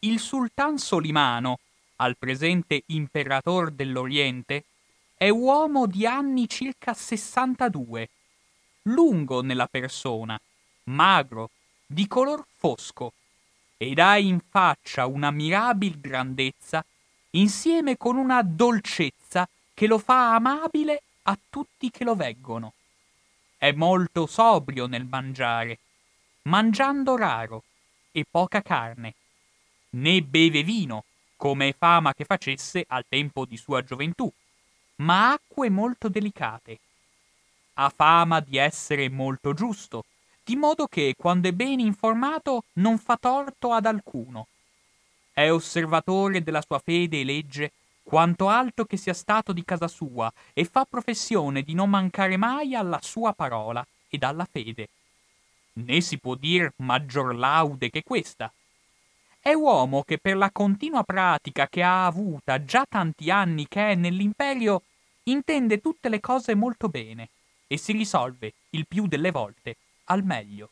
il sultan Solimano, al presente imperator dell'Oriente, è uomo di anni circa 62, lungo nella persona, magro, di color fosco, ed ha in faccia una mirabil grandezza, insieme con una dolcezza che lo fa amabile a tutti che lo veggono. È molto sobrio nel mangiare, mangiando raro e poca carne, né beve vino, come è fama che facesse al tempo di sua gioventù, ma acque molto delicate. Ha fama di essere molto giusto, di modo che, quando è ben informato, non fa torto ad alcuno. È osservatore della sua fede e legge quanto alto che sia stato di casa sua, e fa professione di non mancare mai alla sua parola ed alla fede. Né si può dir maggior laude che questa, è uomo che per la continua pratica che ha avuta già tanti anni che è nell'imperio intende tutte le cose molto bene e si risolve, il più delle volte, al meglio.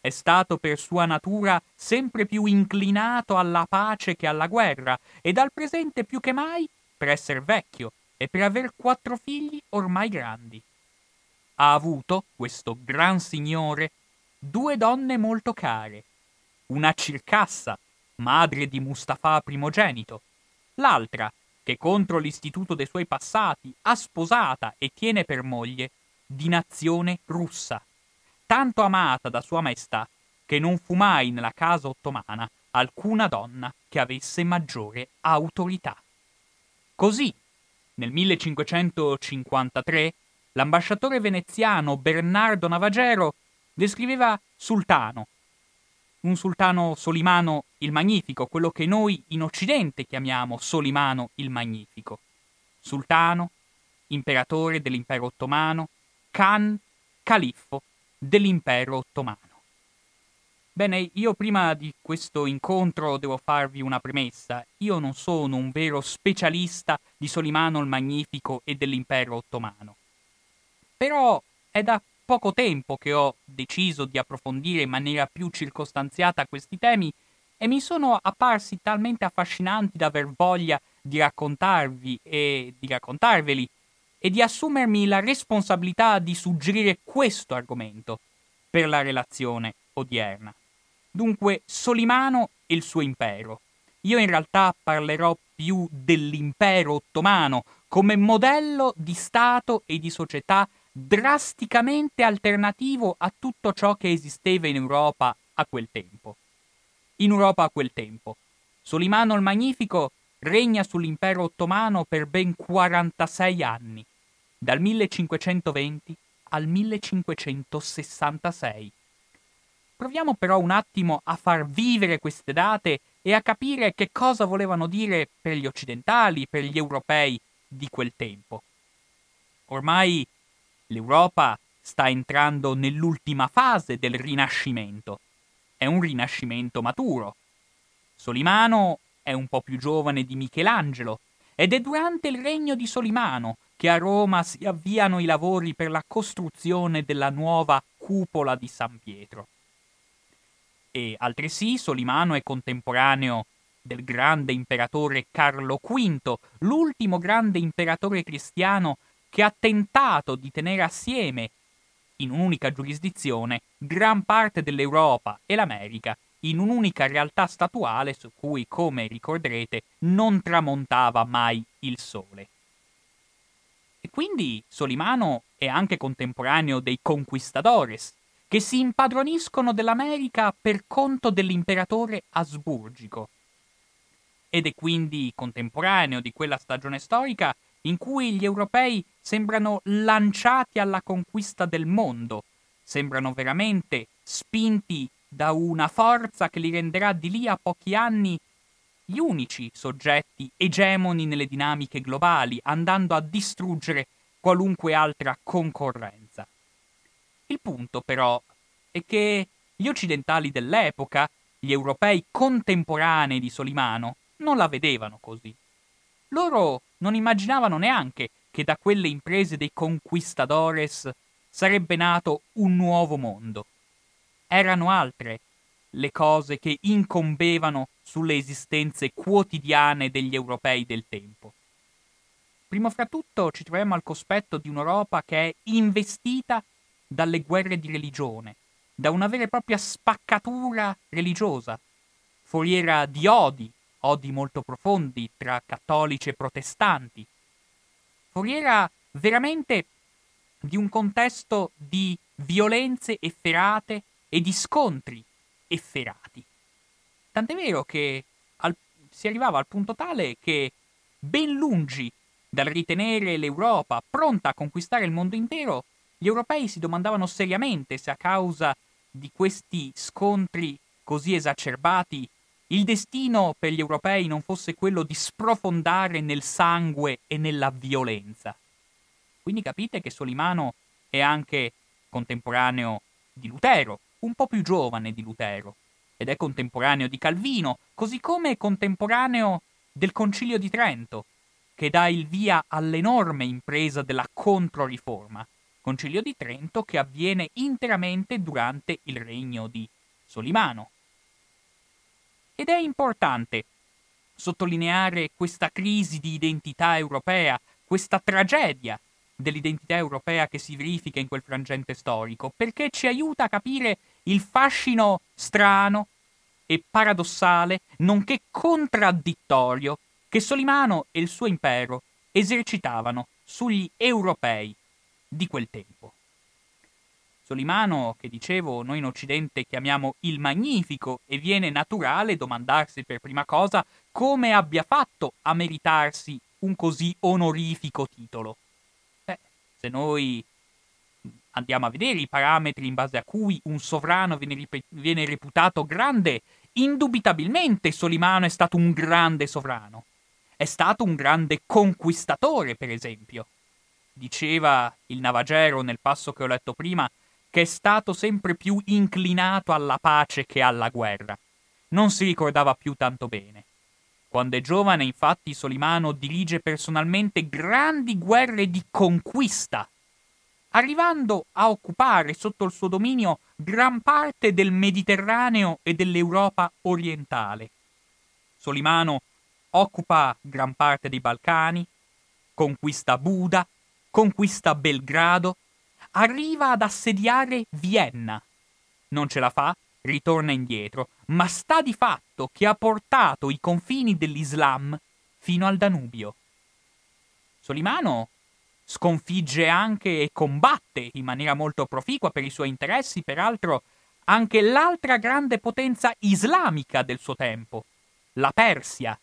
È stato per sua natura sempre più inclinato alla pace che alla guerra, e dal presente più che mai per essere vecchio e per aver quattro figli ormai grandi. Ha avuto, questo gran signore, due donne molto care, una circassa, madre di Mustafa primogenito, l'altra, che contro l'istituto dei suoi passati ha sposata e tiene per moglie, di nazione russa, tanto amata da Sua Maestà che non fu mai nella casa ottomana alcuna donna che avesse maggiore autorità. Così, nel 1553, l'ambasciatore veneziano Bernardo Navagero descriveva Sultano, un sultano Solimano il Magnifico, quello che noi in Occidente chiamiamo Solimano il Magnifico. Sultano, imperatore dell'impero ottomano, Khan, califfo dell'impero ottomano. Bene, io prima di questo incontro devo farvi una premessa. Io non sono un vero specialista di Solimano il Magnifico e dell'impero ottomano. Però è da poco tempo che ho deciso di approfondire in maniera più circostanziata questi temi e mi sono apparsi talmente affascinanti da aver voglia di raccontarvi e di raccontarveli e di assumermi la responsabilità di suggerire questo argomento per la relazione odierna. Dunque, Solimano e il suo impero. Io in realtà parlerò più dell'impero ottomano come modello di Stato e di società drasticamente alternativo a tutto ciò che esisteva in Europa a quel tempo. In Europa a quel tempo. Solimano il Magnifico regna sull'impero ottomano per ben 46 anni, dal 1520 al 1566. Proviamo però un attimo a far vivere queste date e a capire che cosa volevano dire per gli occidentali, per gli europei di quel tempo. Ormai L'Europa sta entrando nell'ultima fase del Rinascimento. È un Rinascimento maturo. Solimano è un po' più giovane di Michelangelo ed è durante il regno di Solimano che a Roma si avviano i lavori per la costruzione della nuova cupola di San Pietro. E altresì Solimano è contemporaneo del grande imperatore Carlo V, l'ultimo grande imperatore cristiano che ha tentato di tenere assieme, in un'unica giurisdizione, gran parte dell'Europa e l'America in un'unica realtà statuale su cui, come ricorderete, non tramontava mai il sole. E quindi Solimano è anche contemporaneo dei conquistadores, che si impadroniscono dell'America per conto dell'imperatore asburgico. Ed è quindi contemporaneo di quella stagione storica in cui gli europei sembrano lanciati alla conquista del mondo, sembrano veramente spinti da una forza che li renderà di lì a pochi anni gli unici soggetti egemoni nelle dinamiche globali, andando a distruggere qualunque altra concorrenza. Il punto però è che gli occidentali dell'epoca, gli europei contemporanei di Solimano, non la vedevano così. Loro non immaginavano neanche che da quelle imprese dei conquistadores sarebbe nato un nuovo mondo. Erano altre le cose che incombevano sulle esistenze quotidiane degli europei del tempo. Primo fra tutto ci troviamo al cospetto di un'Europa che è investita dalle guerre di religione, da una vera e propria spaccatura religiosa, foriera di odi, odi molto profondi tra cattolici e protestanti, foriera veramente di un contesto di violenze efferate e di scontri efferati. Tant'è vero che al, si arrivava al punto tale che, ben lungi dal ritenere l'Europa pronta a conquistare il mondo intero, gli europei si domandavano seriamente se a causa di questi scontri così esacerbati il destino per gli europei non fosse quello di sprofondare nel sangue e nella violenza. Quindi capite che Solimano è anche contemporaneo di Lutero, un po' più giovane di Lutero, ed è contemporaneo di Calvino, così come è contemporaneo del Concilio di Trento, che dà il via all'enorme impresa della Controriforma, Concilio di Trento che avviene interamente durante il regno di Solimano. Ed è importante sottolineare questa crisi di identità europea, questa tragedia dell'identità europea che si verifica in quel frangente storico, perché ci aiuta a capire il fascino strano e paradossale, nonché contraddittorio, che Solimano e il suo impero esercitavano sugli europei di quel tempo. Solimano, che dicevo noi in Occidente chiamiamo il Magnifico, e viene naturale domandarsi per prima cosa come abbia fatto a meritarsi un così onorifico titolo. Beh, se noi andiamo a vedere i parametri in base a cui un sovrano viene, rip- viene reputato grande, indubitabilmente Solimano è stato un grande sovrano. È stato un grande conquistatore, per esempio. Diceva il Navagero nel passo che ho letto prima che è stato sempre più inclinato alla pace che alla guerra. Non si ricordava più tanto bene. Quando è giovane, infatti, Solimano dirige personalmente grandi guerre di conquista arrivando a occupare sotto il suo dominio gran parte del Mediterraneo e dell'Europa orientale. Solimano occupa gran parte dei Balcani, conquista Buda, conquista Belgrado, arriva ad assediare Vienna. Non ce la fa, ritorna indietro, ma sta di fatto che ha portato i confini dell'Islam fino al Danubio. Solimano sconfigge anche e combatte in maniera molto proficua per i suoi interessi, peraltro, anche l'altra grande potenza islamica del suo tempo, la Persia,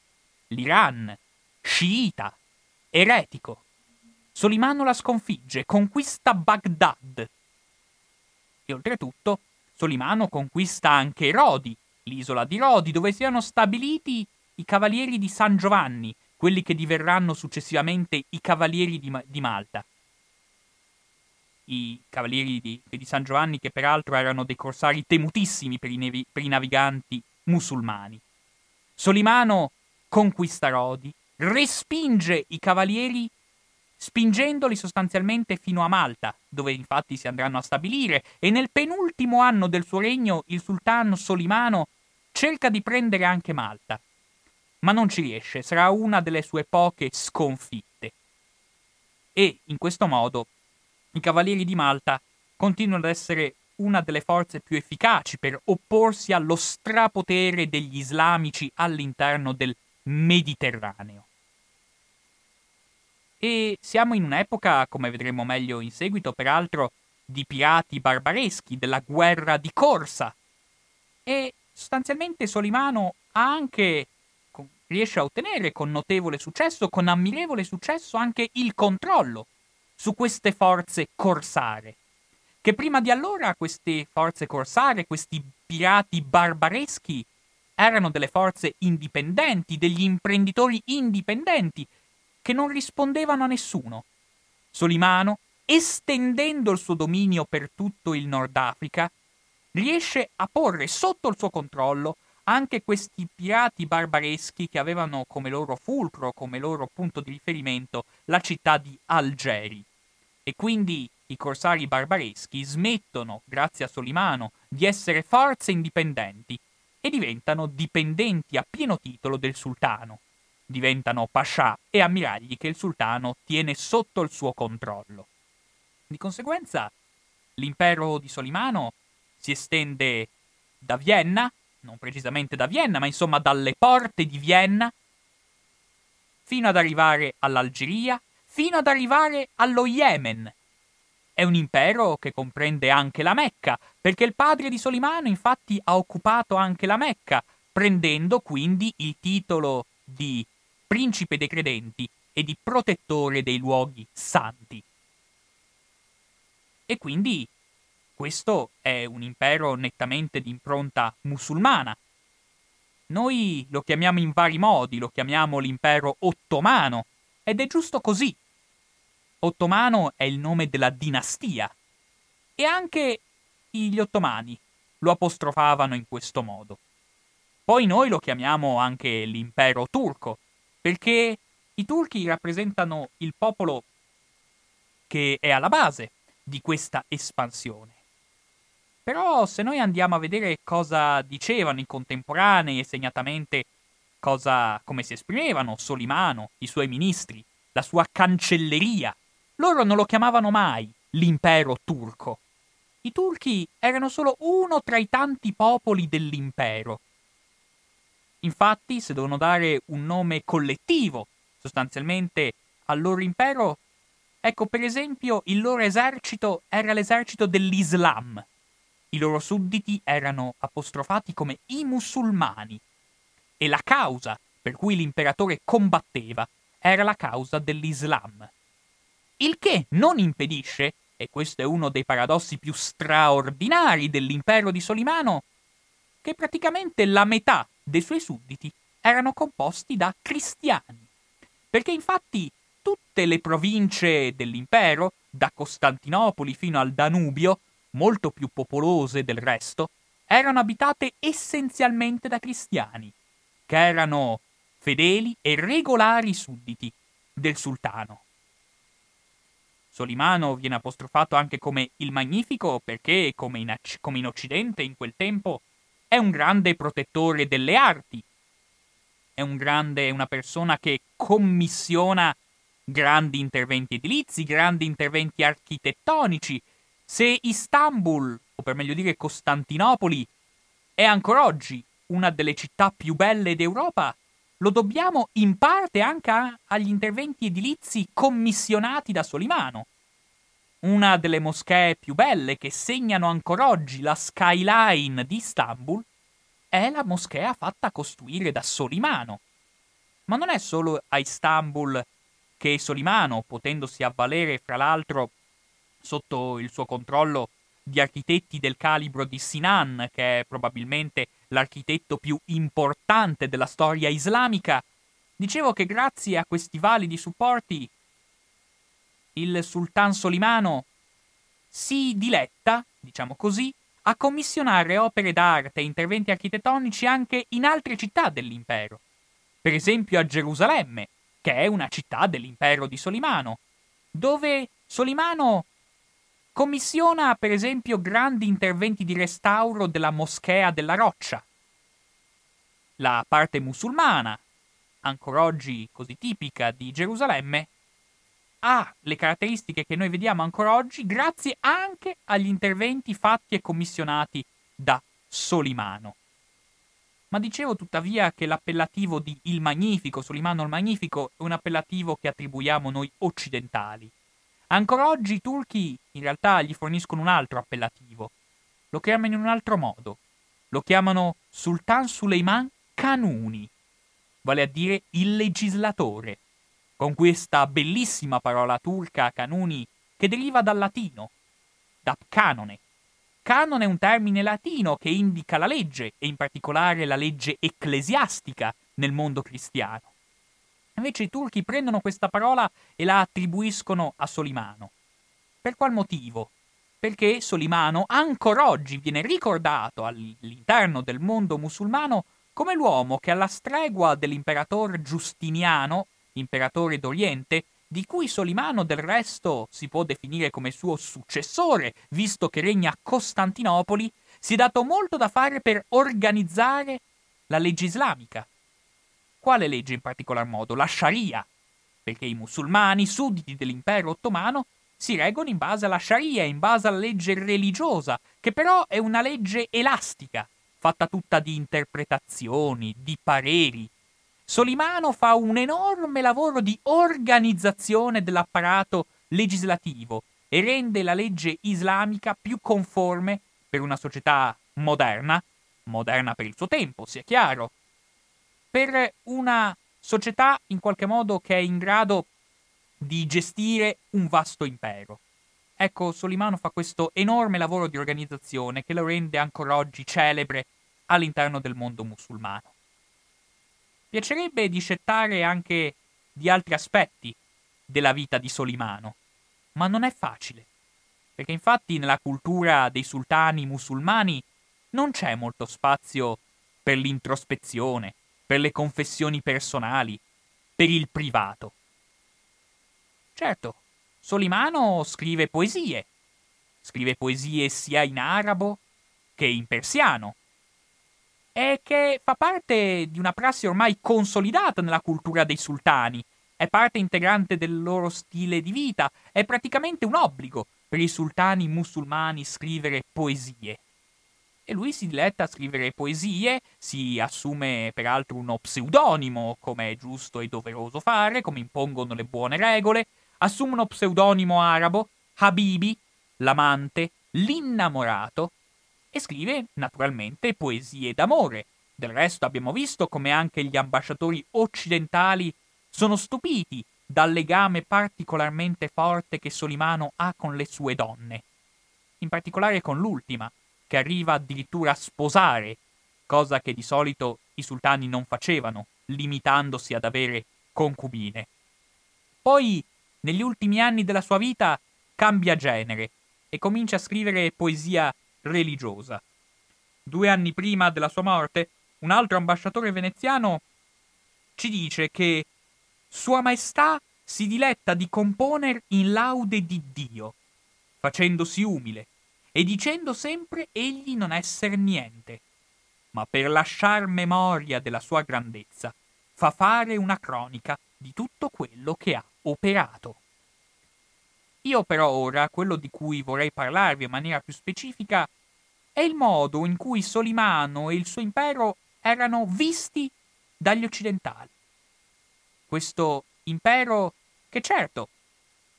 l'Iran, sciita, eretico. Solimano la sconfigge, conquista Baghdad. E oltretutto, Solimano conquista anche Rodi, l'isola di Rodi, dove siano stabiliti i cavalieri di San Giovanni, quelli che diverranno successivamente i Cavalieri di, di Malta. I Cavalieri di, di, San Giovanni, che peraltro erano dei corsari temutissimi per i, nevi, per i naviganti musulmani. Solimano conquista Rodi, respinge i Cavalieri spingendoli sostanzialmente fino a Malta, dove infatti si andranno a stabilire, e nel penultimo anno del suo regno il sultano Solimano cerca di prendere anche Malta ma non ci riesce, sarà una delle sue poche sconfitte. E in questo modo i Cavalieri di Malta continuano ad essere una delle forze più efficaci per opporsi allo strapotere degli islamici all'interno del Mediterraneo. E siamo in un'epoca, come vedremo meglio in seguito, peraltro, di pirati barbareschi, della guerra di corsa. E sostanzialmente Solimano ha anche riesce a ottenere con notevole successo, con ammirevole successo, anche il controllo su queste forze corsare. Che prima di allora queste forze corsare, questi pirati barbareschi, erano delle forze indipendenti, degli imprenditori indipendenti, che non rispondevano a nessuno. Solimano, estendendo il suo dominio per tutto il Nord Africa, riesce a porre sotto il suo controllo anche questi pirati barbareschi che avevano come loro fulcro, come loro punto di riferimento, la città di Algeri. E quindi i corsari barbareschi smettono, grazie a Solimano, di essere forze indipendenti e diventano dipendenti a pieno titolo del sultano. Diventano pascià e ammiragli che il sultano tiene sotto il suo controllo. Di conseguenza, l'impero di Solimano si estende da Vienna, non precisamente da Vienna, ma insomma dalle porte di Vienna, fino ad arrivare all'Algeria, fino ad arrivare allo Yemen. È un impero che comprende anche la Mecca, perché il padre di Solimano infatti ha occupato anche la Mecca, prendendo quindi il titolo di principe dei credenti e di protettore dei luoghi santi. E quindi questo è un impero nettamente di impronta musulmana. Noi lo chiamiamo in vari modi, lo chiamiamo l'impero ottomano, ed è giusto così. Ottomano è il nome della dinastia. E anche gli ottomani lo apostrofavano in questo modo. Poi noi lo chiamiamo anche l'impero turco, perché i turchi rappresentano il popolo che è alla base di questa espansione. Però se noi andiamo a vedere cosa dicevano i contemporanei e segnatamente cosa, come si esprimevano Solimano, i suoi ministri, la sua cancelleria, loro non lo chiamavano mai l'impero turco. I turchi erano solo uno tra i tanti popoli dell'impero. Infatti, se devono dare un nome collettivo, sostanzialmente, al loro impero, ecco per esempio il loro esercito era l'esercito dell'Islam, i loro sudditi erano apostrofati come i musulmani e la causa per cui l'imperatore combatteva era la causa dell'Islam. Il che non impedisce, e questo è uno dei paradossi più straordinari dell'impero di Solimano, che praticamente la metà dei suoi sudditi erano composti da cristiani. Perché infatti tutte le province dell'impero, da Costantinopoli fino al Danubio, molto più popolose del resto, erano abitate essenzialmente da cristiani, che erano fedeli e regolari sudditi del sultano. Solimano viene apostrofato anche come il Magnifico perché, come in, come in Occidente in quel tempo, è un grande protettore delle arti, è un grande, una persona che commissiona grandi interventi edilizi, grandi interventi architettonici, se Istanbul, o per meglio dire Costantinopoli, è ancora oggi una delle città più belle d'Europa, lo dobbiamo in parte anche agli interventi edilizi commissionati da Solimano. Una delle moschee più belle che segnano ancora oggi la skyline di Istanbul è la moschea fatta costruire da Solimano. Ma non è solo a Istanbul che Solimano, potendosi avvalere fra l'altro sotto il suo controllo di architetti del calibro di Sinan, che è probabilmente l'architetto più importante della storia islamica, dicevo che grazie a questi validi supporti il sultan Solimano si diletta, diciamo così, a commissionare opere d'arte e interventi architettonici anche in altre città dell'impero, per esempio a Gerusalemme, che è una città dell'impero di Solimano, dove Solimano Commissiona per esempio grandi interventi di restauro della moschea della roccia. La parte musulmana, ancora oggi così tipica di Gerusalemme, ha le caratteristiche che noi vediamo ancora oggi grazie anche agli interventi fatti e commissionati da Solimano. Ma dicevo tuttavia che l'appellativo di Il Magnifico, Solimano il Magnifico, è un appellativo che attribuiamo noi occidentali. Ancora oggi i turchi in realtà gli forniscono un altro appellativo. Lo chiamano in un altro modo. Lo chiamano Sultan Suleiman Kanuni, vale a dire il legislatore, con questa bellissima parola turca Kanuni che deriva dal latino, da canone. Canone è un termine latino che indica la legge, e in particolare la legge ecclesiastica nel mondo cristiano. Invece i turchi prendono questa parola e la attribuiscono a Solimano. Per qual motivo? Perché Solimano ancora oggi viene ricordato all'interno del mondo musulmano come l'uomo che alla stregua dell'imperatore Giustiniano, imperatore d'Oriente, di cui Solimano del resto si può definire come suo successore, visto che regna a Costantinopoli, si è dato molto da fare per organizzare la legge islamica. Quale legge in particolar modo? La Sharia, perché i musulmani, sudditi dell'impero ottomano, si reggono in base alla Sharia, in base alla legge religiosa, che però è una legge elastica, fatta tutta di interpretazioni, di pareri. Solimano fa un enorme lavoro di organizzazione dell'apparato legislativo e rende la legge islamica più conforme per una società moderna, moderna per il suo tempo, sia chiaro, per una società in qualche modo che è in grado di gestire un vasto impero. Ecco, Solimano fa questo enorme lavoro di organizzazione che lo rende ancora oggi celebre all'interno del mondo musulmano. Piacerebbe discettare anche di altri aspetti della vita di Solimano, ma non è facile, perché infatti nella cultura dei sultani musulmani non c'è molto spazio per l'introspezione, per le confessioni personali, per il privato. Certo, Solimano scrive poesie. Scrive poesie sia in arabo che in persiano. E che fa parte di una prassi ormai consolidata nella cultura dei sultani. È parte integrante del loro stile di vita. È praticamente un obbligo per i sultani musulmani scrivere poesie. E lui si diletta a scrivere poesie, si assume peraltro uno pseudonimo, come è giusto e doveroso fare, come impongono le buone regole, assume uno pseudonimo arabo, Habibi, l'amante, l'innamorato, e scrive naturalmente poesie d'amore. Del resto abbiamo visto come anche gli ambasciatori occidentali sono stupiti dal legame particolarmente forte che Solimano ha con le sue donne, in particolare con l'ultima, che arriva addirittura a sposare, cosa che di solito i sultani non facevano, limitandosi ad avere concubine. Poi negli ultimi anni della sua vita cambia genere e comincia a scrivere poesia religiosa. Due anni prima della sua morte, un altro ambasciatore veneziano ci dice che Sua Maestà si diletta di componer in laude di Dio, facendosi umile e dicendo sempre egli non esser niente, ma per lasciar memoria della sua grandezza fa fare una cronica di tutto quello che ha operato. Io però ora quello di cui vorrei parlarvi in maniera più specifica è il modo in cui Solimano e il suo impero erano visti dagli occidentali. Questo impero che certo,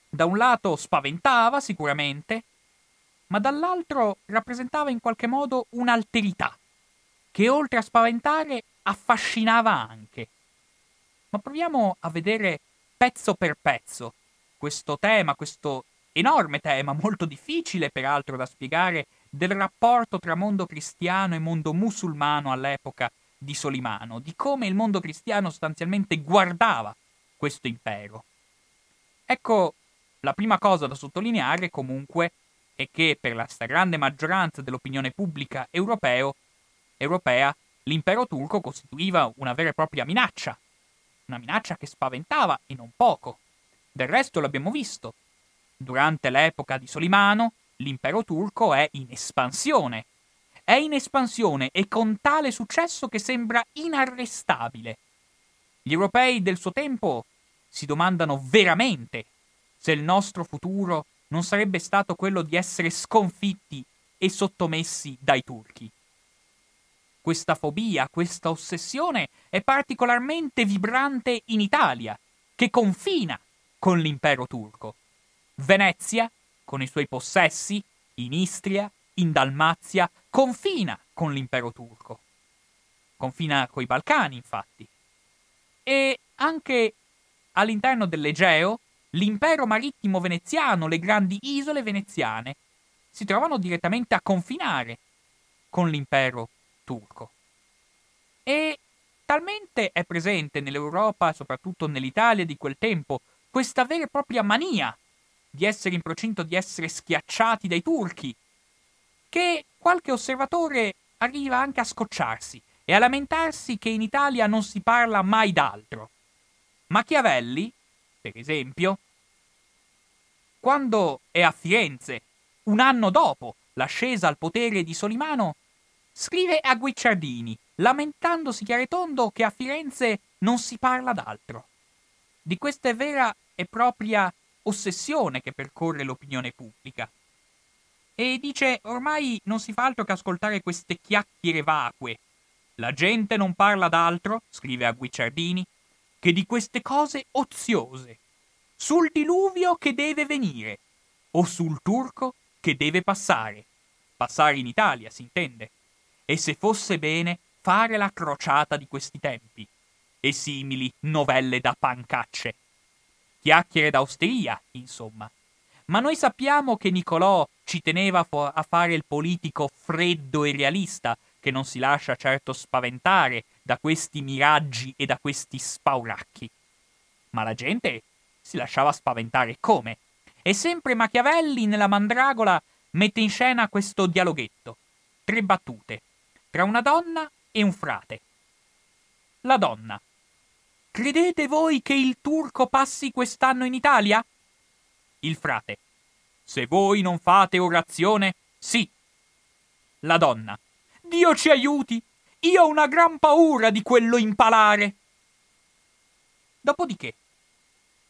da un lato spaventava sicuramente, ma dall'altro rappresentava in qualche modo un'alterità, che oltre a spaventare affascinava anche. Ma proviamo a vedere pezzo per pezzo questo tema, questo enorme tema, molto difficile peraltro da spiegare, del rapporto tra mondo cristiano e mondo musulmano all'epoca di Solimano, di come il mondo cristiano sostanzialmente guardava questo impero. Ecco, la prima cosa da sottolineare comunque è che per la stragrande maggioranza dell'opinione pubblica europeo, europea l'impero turco costituiva una vera e propria minaccia, una minaccia che spaventava e non poco. Del resto l'abbiamo visto. Durante l'epoca di Solimano, l'impero turco è in espansione. È in espansione e con tale successo che sembra inarrestabile. Gli europei del suo tempo si domandano veramente se il nostro futuro non sarebbe stato quello di essere sconfitti e sottomessi dai turchi. Questa fobia, questa ossessione è particolarmente vibrante in Italia, che confina con l'impero turco. Venezia, con i suoi possessi, in Istria, in Dalmazia, confina con l'impero turco. Confina coi Balcani, infatti. E anche all'interno dell'Egeo, l'impero marittimo veneziano, le grandi isole veneziane, si trovano direttamente a confinare con l'impero turco. E talmente è presente nell'Europa, soprattutto nell'Italia di quel tempo, questa vera e propria mania di essere in procinto di essere schiacciati dai turchi, che qualche osservatore arriva anche a scocciarsi e a lamentarsi che in Italia non si parla mai d'altro. Machiavelli, per esempio, quando è a Firenze, un anno dopo l'ascesa al potere di Solimano, scrive a Guicciardini, lamentandosi chiaro e tondo che a Firenze non si parla d'altro. Di questa vera e propria ossessione che percorre l'opinione pubblica. E dice ormai non si fa altro che ascoltare queste chiacchiere vacue. La gente non parla d'altro, scrive a Guicciardini, che di queste cose oziose, sul diluvio che deve venire, o sul turco che deve passare. Passare in Italia, si intende. E se fosse bene fare la crociata di questi tempi, e simili novelle da pancacce. Chiacchiere d'austeria, insomma. Ma noi sappiamo che Nicolò ci teneva a fare il politico freddo e realista, che non si lascia certo spaventare da questi miraggi e da questi spauracchi. Ma la gente si lasciava spaventare come? E sempre Machiavelli nella Mandragola mette in scena questo dialoghetto. Tre battute. Tra una donna e un frate. La donna. Credete voi che il turco passi quest'anno in Italia? Il frate. Se voi non fate orazione, sì. La donna. Dio ci aiuti! Io ho una gran paura di quello impalare. Dopodiché,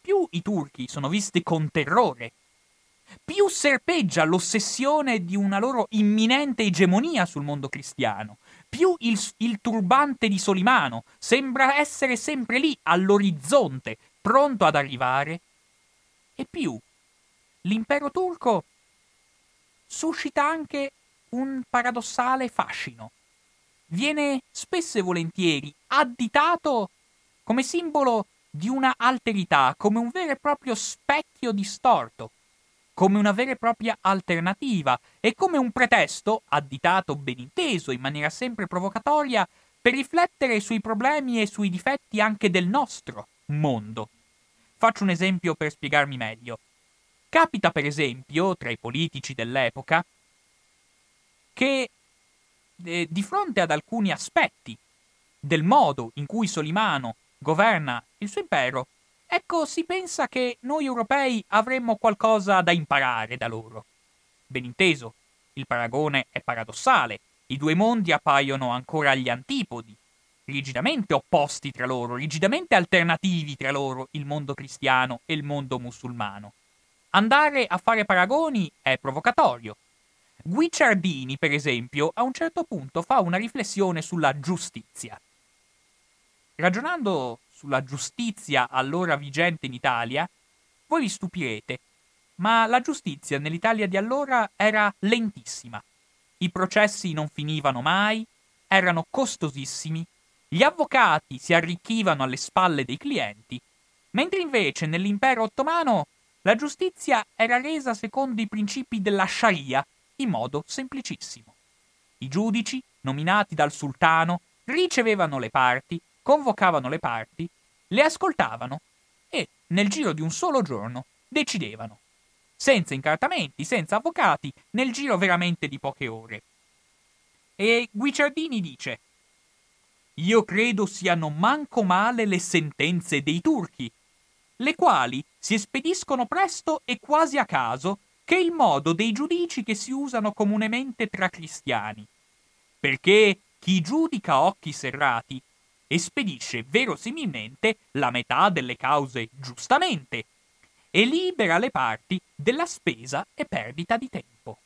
più i turchi sono visti con terrore, più serpeggia l'ossessione di una loro imminente egemonia sul mondo cristiano, più il, il, turbante di Solimano sembra essere sempre lì all'orizzonte, pronto ad arrivare, e più l'impero turco suscita anche un paradossale fascino. Viene spesso e volentieri additato come simbolo di una alterità, come un vero e proprio specchio distorto, come una vera e propria alternativa e come un pretesto, additato ben inteso in maniera sempre provocatoria, per riflettere sui problemi e sui difetti anche del nostro mondo. Faccio un esempio per spiegarmi meglio. Capita per esempio, tra i politici dell'epoca, che eh, di fronte ad alcuni aspetti del modo in cui Solimano governa il suo impero, ecco si pensa che noi europei avremmo qualcosa da imparare da loro. Ben inteso, il paragone è paradossale, i due mondi appaiono ancora agli antipodi, rigidamente opposti tra loro, rigidamente alternativi tra loro, il mondo cristiano e il mondo musulmano. Andare a fare paragoni è provocatorio, Guicciardini, per esempio, a un certo punto fa una riflessione sulla giustizia. Ragionando sulla giustizia allora vigente in Italia, voi vi stupirete, ma la giustizia nell'Italia di allora era lentissima. I processi non finivano mai, erano costosissimi, gli avvocati si arricchivano alle spalle dei clienti, mentre invece nell'impero ottomano la giustizia era resa secondo i principi della Sharia, in modo semplicissimo. I giudici, nominati dal sultano, ricevevano le parti, convocavano le parti, le ascoltavano e, nel giro di un solo giorno, decidevano. Senza incartamenti, senza avvocati, nel giro veramente di poche ore. E Guicciardini dice: Io credo siano manco male le sentenze dei turchi, le quali si espediscono presto e quasi a caso che il modo dei giudici che si usano comunemente tra cristiani. Perché chi giudica occhi serrati espedisce verosimilmente la metà delle cause giustamente e libera le parti della spesa e perdita di tempo.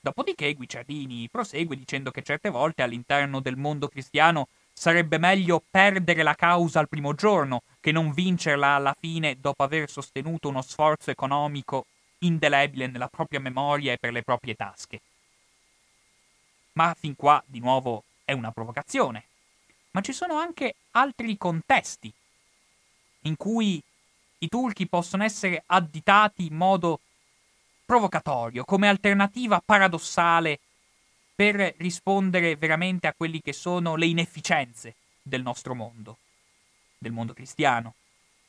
Dopodiché Guicciardini prosegue dicendo che certe volte all'interno del mondo cristiano sarebbe meglio perdere la causa al primo giorno che non vincerla alla fine dopo aver sostenuto uno sforzo economico indelebile nella propria memoria e per le proprie tasche. Ma fin qua, di nuovo, è una provocazione. Ma ci sono anche altri contesti in cui i turchi possono essere additati in modo provocatorio, come alternativa paradossale per rispondere veramente a quelli che sono le inefficienze del nostro mondo, del mondo cristiano.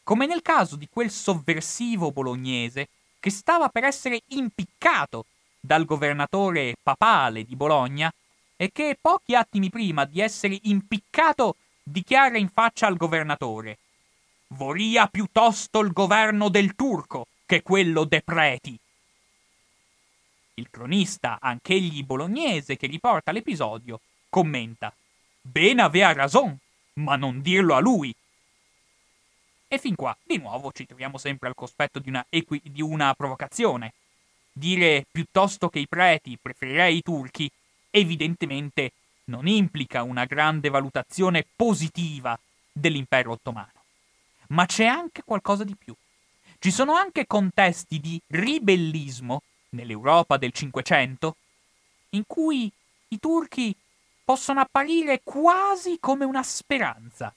Come nel caso di quel sovversivo bolognese che stava per essere impiccato dal governatore papale di Bologna e che pochi attimi prima di essere impiccato dichiara in faccia al governatore voria piuttosto il governo del turco che quello de preti. Il cronista, anch'egli bolognese che riporta l'episodio, commenta Bene avea ragione, ma non dirlo a lui. E fin qua, di nuovo, ci troviamo sempre al cospetto di una, equi- di una provocazione. Dire piuttosto che i preti preferirei i turchi, evidentemente non implica una grande valutazione positiva dell'impero ottomano. Ma c'è anche qualcosa di più. Ci sono anche contesti di ribellismo nell'Europa del Cinquecento in cui i turchi possono apparire quasi come una speranza.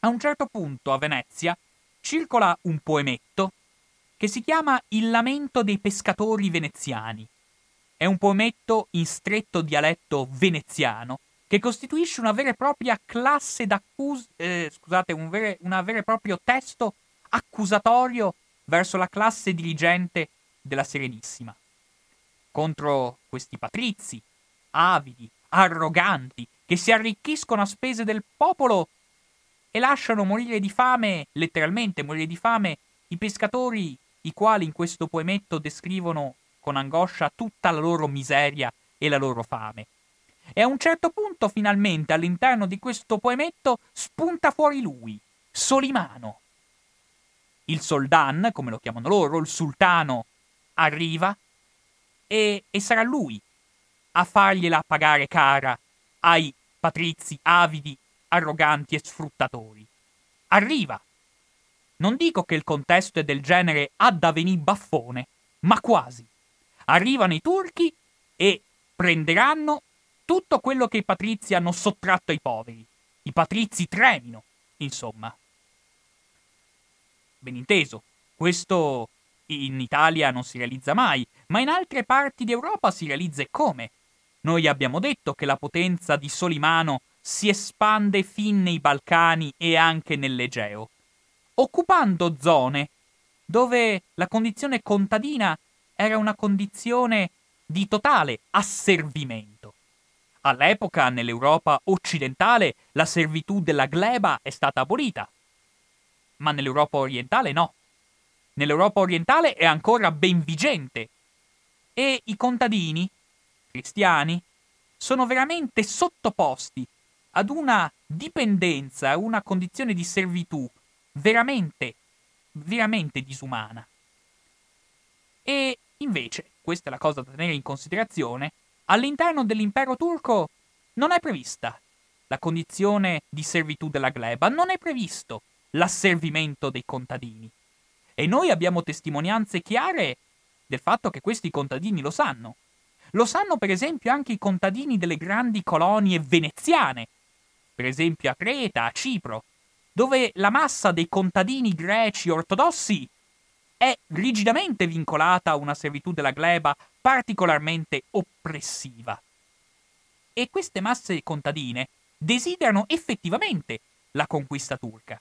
A un certo punto a Venezia circola un poemetto che si chiama Il lamento dei pescatori veneziani. È un poemetto in stretto dialetto veneziano che costituisce una vera e propria classe d'accusa, eh, scusate, un vere, una vera e proprio testo accusatorio verso la classe dirigente della Serenissima. Contro questi patrizi, avidi, arroganti, che si arricchiscono a spese del popolo e lasciano morire di fame, letteralmente morire di fame, i pescatori, i quali in questo poemetto descrivono con angoscia tutta la loro miseria e la loro fame. E a un certo punto, finalmente, all'interno di questo poemetto spunta fuori lui, Solimano. Il soldan, come lo chiamano loro, il sultano, arriva e, e sarà lui a fargliela pagare cara ai patrizi avidi, arroganti e sfruttatori. Arriva. Non dico che il contesto è del genere ad avvenì baffone, ma quasi. Arrivano i turchi e prenderanno tutto quello che i patrizi hanno sottratto ai poveri. I patrizi tremino, insomma. Ben inteso, questo in Italia non si realizza mai, ma in altre parti d'Europa si realizza e come. Noi abbiamo detto che la potenza di Solimano si espande fin nei Balcani e anche nell'Egeo, occupando zone dove la condizione contadina era una condizione di totale asservimento. All'epoca, nell'Europa occidentale, la servitù della gleba è stata abolita, ma nell'Europa orientale no. Nell'Europa orientale è ancora ben vigente e i contadini, cristiani, sono veramente sottoposti ad una dipendenza, a una condizione di servitù veramente, veramente disumana. E invece, questa è la cosa da tenere in considerazione, all'interno dell'impero turco non è prevista la condizione di servitù della gleba, non è previsto l'asservimento dei contadini. E noi abbiamo testimonianze chiare del fatto che questi contadini lo sanno. Lo sanno per esempio anche i contadini delle grandi colonie veneziane, per esempio a Creta, a Cipro, dove la massa dei contadini greci ortodossi è rigidamente vincolata a una servitù della gleba particolarmente oppressiva. E queste masse contadine desiderano effettivamente la conquista turca.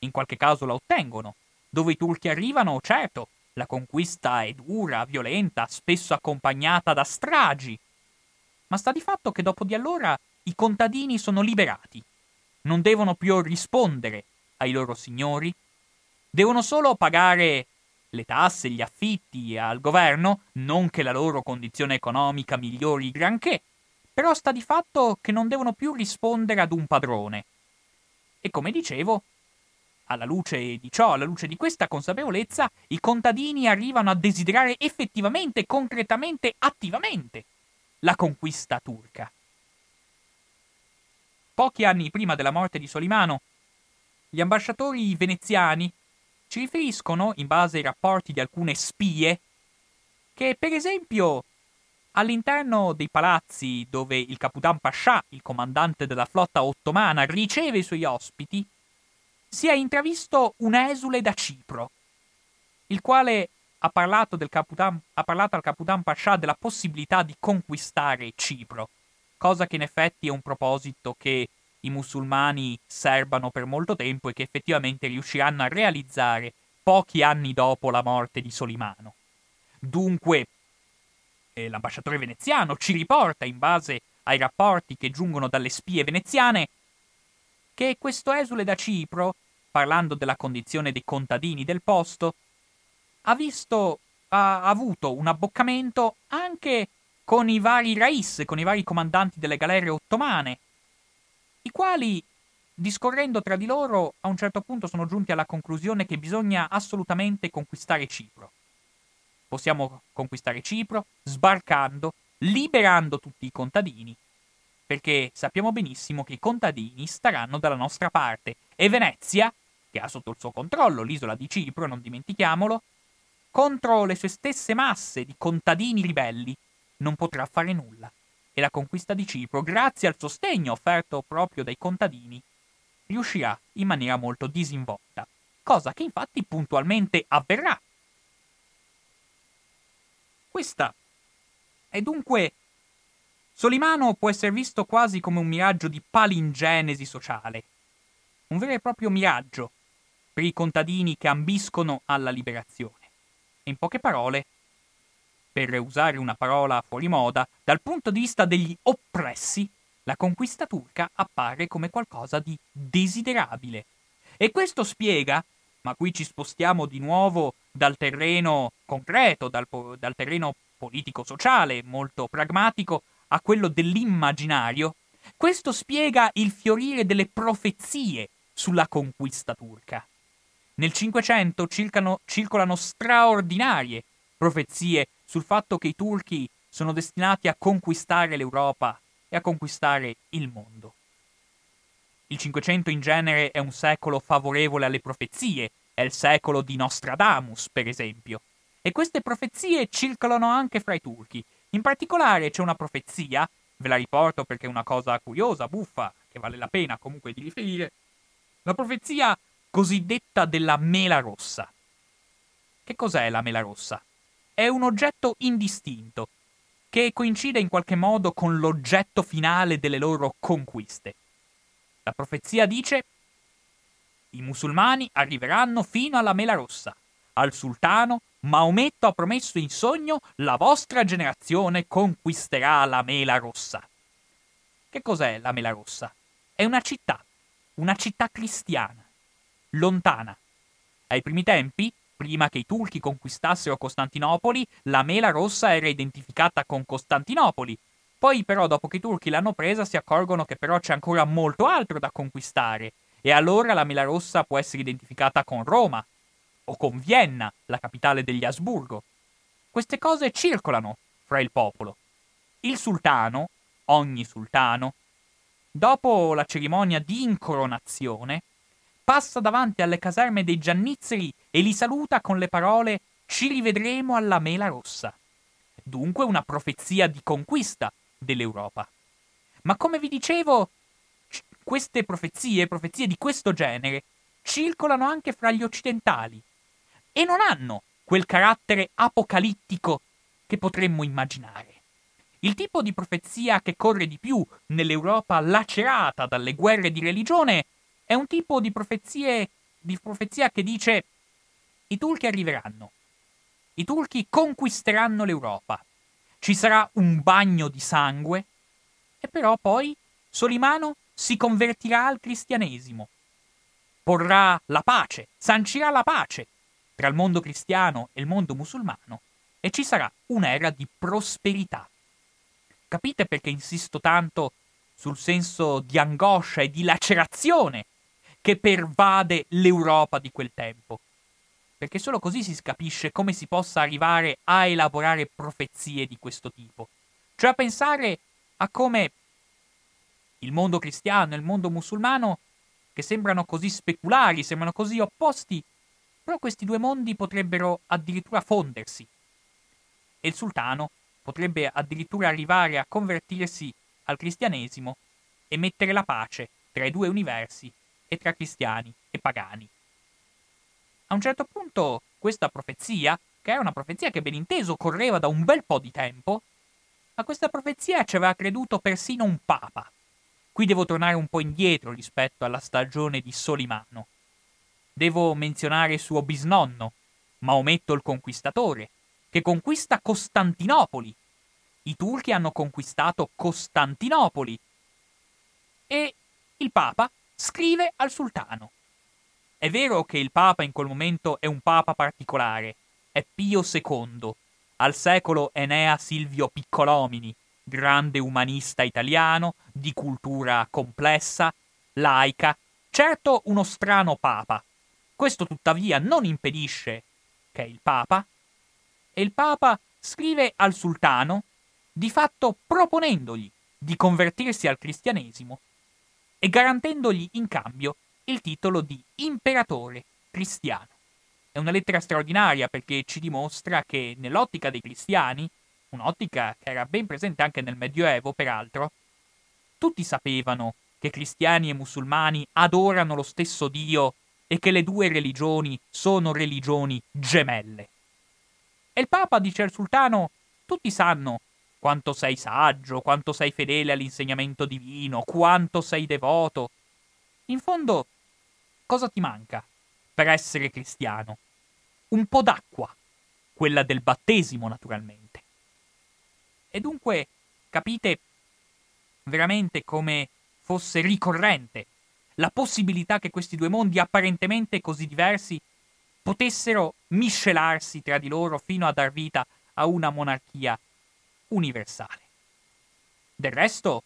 In qualche caso la ottengono. Dove i turchi arrivano, certo, la conquista è dura, violenta, spesso accompagnata da stragi. Ma sta di fatto che dopo di allora i contadini sono liberati. Non devono più rispondere ai loro signori, devono solo pagare le tasse, gli affitti al governo, non che la loro condizione economica migliori granché, però sta di fatto che non devono più rispondere ad un padrone. E come dicevo, alla luce di ciò, alla luce di questa consapevolezza, i contadini arrivano a desiderare effettivamente, concretamente, attivamente la conquista turca. Pochi anni prima della morte di Solimano, gli ambasciatori veneziani ci riferiscono, in base ai rapporti di alcune spie, che per esempio all'interno dei palazzi dove il Caputan Pascià, il comandante della flotta ottomana, riceve i suoi ospiti, si è intravisto un esule da Cipro, il quale ha parlato, Caputan, ha parlato al Caputan Pascià della possibilità di conquistare Cipro, cosa che in effetti è un proposito che i musulmani serbano per molto tempo e che effettivamente riusciranno a realizzare pochi anni dopo la morte di Solimano. Dunque, eh, l'ambasciatore veneziano ci riporta, in base ai rapporti che giungono dalle spie veneziane, che questo esule da Cipro parlando della condizione dei contadini del posto, ha visto, ha avuto un abboccamento anche con i vari rais, con i vari comandanti delle galere ottomane, i quali, discorrendo tra di loro, a un certo punto sono giunti alla conclusione che bisogna assolutamente conquistare Cipro. Possiamo conquistare Cipro sbarcando, liberando tutti i contadini, perché sappiamo benissimo che i contadini staranno dalla nostra parte e Venezia, che ha sotto il suo controllo l'isola di Cipro, non dimentichiamolo, contro le sue stesse masse di contadini ribelli, non potrà fare nulla. E la conquista di Cipro, grazie al sostegno offerto proprio dai contadini, riuscirà in maniera molto disinvolta, cosa che infatti puntualmente avverrà. Questa è dunque Solimano può essere visto quasi come un miraggio di palingenesi sociale, un vero e proprio miraggio per i contadini che ambiscono alla liberazione. E in poche parole, per usare una parola fuori moda, dal punto di vista degli oppressi, la conquista turca appare come qualcosa di desiderabile. E questo spiega, ma qui ci spostiamo di nuovo dal terreno concreto, dal, dal terreno politico-sociale, molto pragmatico, a quello dell'immaginario, questo spiega il fiorire delle profezie sulla conquista turca. Nel Cinquecento circolano straordinarie profezie sul fatto che i turchi sono destinati a conquistare l'Europa e a conquistare il mondo. Il Cinquecento in genere è un secolo favorevole alle profezie, è il secolo di Nostradamus, per esempio. E queste profezie circolano anche fra i turchi. In particolare c'è una profezia, ve la riporto perché è una cosa curiosa, buffa, che vale la pena comunque di riferire, la profezia cosiddetta della mela rossa. Che cos'è la mela rossa? È un oggetto indistinto, che coincide in qualche modo con l'oggetto finale delle loro conquiste. La profezia dice i musulmani arriveranno fino alla mela rossa. Al sultano Maometto ha promesso in sogno la vostra generazione conquisterà la mela rossa. Che cos'è la mela rossa? È una città, una città cristiana, lontana. Ai primi tempi Prima che i turchi conquistassero Costantinopoli, la mela rossa era identificata con Costantinopoli. Poi però dopo che i turchi l'hanno presa si accorgono che però c'è ancora molto altro da conquistare e allora la mela rossa può essere identificata con Roma o con Vienna, la capitale degli Asburgo. Queste cose circolano fra il popolo. Il sultano, ogni sultano, dopo la cerimonia di incoronazione, passa davanti alle caserme dei Giannizzeri e li saluta con le parole Ci rivedremo alla mela rossa. Dunque una profezia di conquista dell'Europa. Ma come vi dicevo, queste profezie, profezie di questo genere, circolano anche fra gli occidentali e non hanno quel carattere apocalittico che potremmo immaginare. Il tipo di profezia che corre di più nell'Europa lacerata dalle guerre di religione è un tipo di, profezie, di profezia che dice i turchi arriveranno, i turchi conquisteranno l'Europa, ci sarà un bagno di sangue e però poi Solimano si convertirà al cristianesimo, porrà la pace, sancirà la pace tra il mondo cristiano e il mondo musulmano e ci sarà un'era di prosperità. Capite perché insisto tanto sul senso di angoscia e di lacerazione che pervade l'Europa di quel tempo. Perché solo così si capisce come si possa arrivare a elaborare profezie di questo tipo. Cioè a pensare a come il mondo cristiano e il mondo musulmano, che sembrano così speculari, sembrano così opposti, però questi due mondi potrebbero addirittura fondersi. E il sultano potrebbe addirittura arrivare a convertirsi al cristianesimo e mettere la pace tra i due universi e tra cristiani e pagani. A un certo punto questa profezia, che era una profezia che ben inteso correva da un bel po' di tempo, a questa profezia ci aveva creduto persino un papa. Qui devo tornare un po' indietro rispetto alla stagione di Solimano. Devo menzionare suo bisnonno, Maometto il Conquistatore, che conquista Costantinopoli. I turchi hanno conquistato Costantinopoli. E il Papa scrive al sultano. È vero che il Papa in quel momento è un Papa particolare, è Pio II, al secolo Enea Silvio Piccolomini, grande umanista italiano, di cultura complessa, laica, certo uno strano Papa. Questo tuttavia non impedisce che il Papa, e il Papa scrive al sultano, di fatto proponendogli di convertirsi al cristianesimo e garantendogli in cambio il titolo di imperatore cristiano. È una lettera straordinaria perché ci dimostra che nell'ottica dei cristiani, un'ottica che era ben presente anche nel Medioevo peraltro, tutti sapevano che cristiani e musulmani adorano lo stesso Dio e che le due religioni sono religioni gemelle. E il Papa dice al sultano, tutti sanno quanto sei saggio, quanto sei fedele all'insegnamento divino, quanto sei devoto. In fondo, cosa ti manca per essere cristiano? Un po' d'acqua, quella del battesimo naturalmente. E dunque capite veramente come fosse ricorrente la possibilità che questi due mondi apparentemente così diversi potessero miscelarsi tra di loro fino a dar vita a una monarchia universale. Del resto,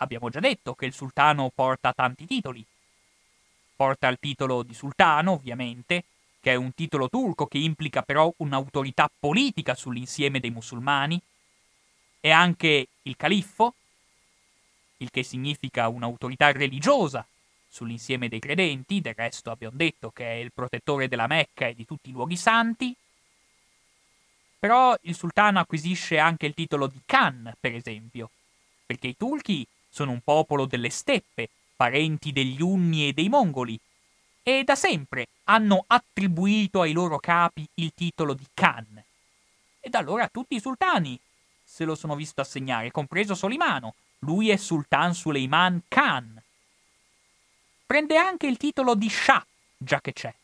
abbiamo già detto che il sultano porta tanti titoli. Porta il titolo di sultano, ovviamente, che è un titolo turco che implica però un'autorità politica sull'insieme dei musulmani, e anche il califfo, il che significa un'autorità religiosa sull'insieme dei credenti, del resto abbiamo detto che è il protettore della Mecca e di tutti i luoghi santi, però il sultano acquisisce anche il titolo di Khan, per esempio, perché i turchi sono un popolo delle steppe, parenti degli Unni e dei Mongoli, e da sempre hanno attribuito ai loro capi il titolo di Khan. E da allora tutti i sultani se lo sono visto assegnare, compreso Solimano. Lui è Sultan Suleiman Khan. Prende anche il titolo di Shah, già che c'è,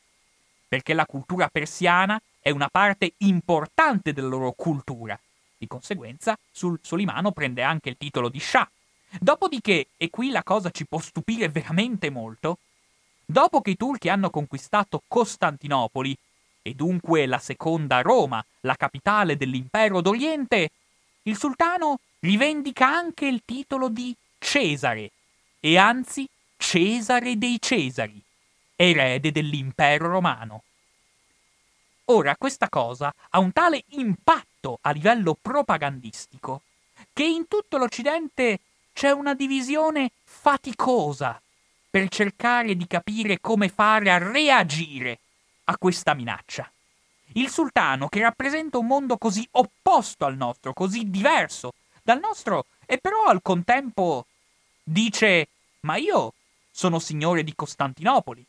perché la cultura persiana è una parte importante della loro cultura. Di conseguenza, sul Solimano prende anche il titolo di Shah. Dopodiché, e qui la cosa ci può stupire veramente molto, dopo che i turchi hanno conquistato Costantinopoli, e dunque la seconda Roma, la capitale dell'impero d'Oriente, il sultano rivendica anche il titolo di Cesare, e anzi Cesare dei Cesari, erede dell'impero romano. Ora, questa cosa ha un tale impatto a livello propagandistico che in tutto l'Occidente c'è una divisione faticosa per cercare di capire come fare a reagire a questa minaccia. Il sultano, che rappresenta un mondo così opposto al nostro, così diverso dal nostro, e però al contempo dice: Ma io sono signore di Costantinopoli,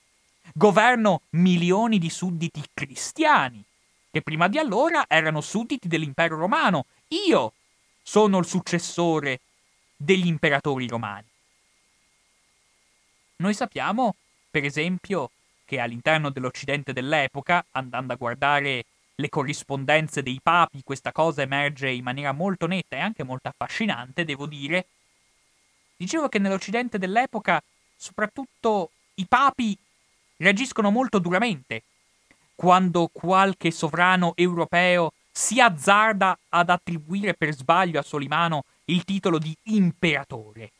governo milioni di sudditi cristiani, che prima di allora erano sudditi dell'impero romano. Io sono il successore degli imperatori romani. Noi sappiamo, per esempio, che all'interno dell'Occidente dell'epoca, andando a guardare le corrispondenze dei papi, questa cosa emerge in maniera molto netta e anche molto affascinante, devo dire. Dicevo che nell'Occidente dell'epoca, soprattutto i papi reagiscono molto duramente quando qualche sovrano europeo si azzarda ad attribuire per sbaglio a Solimano il titolo di imperatore.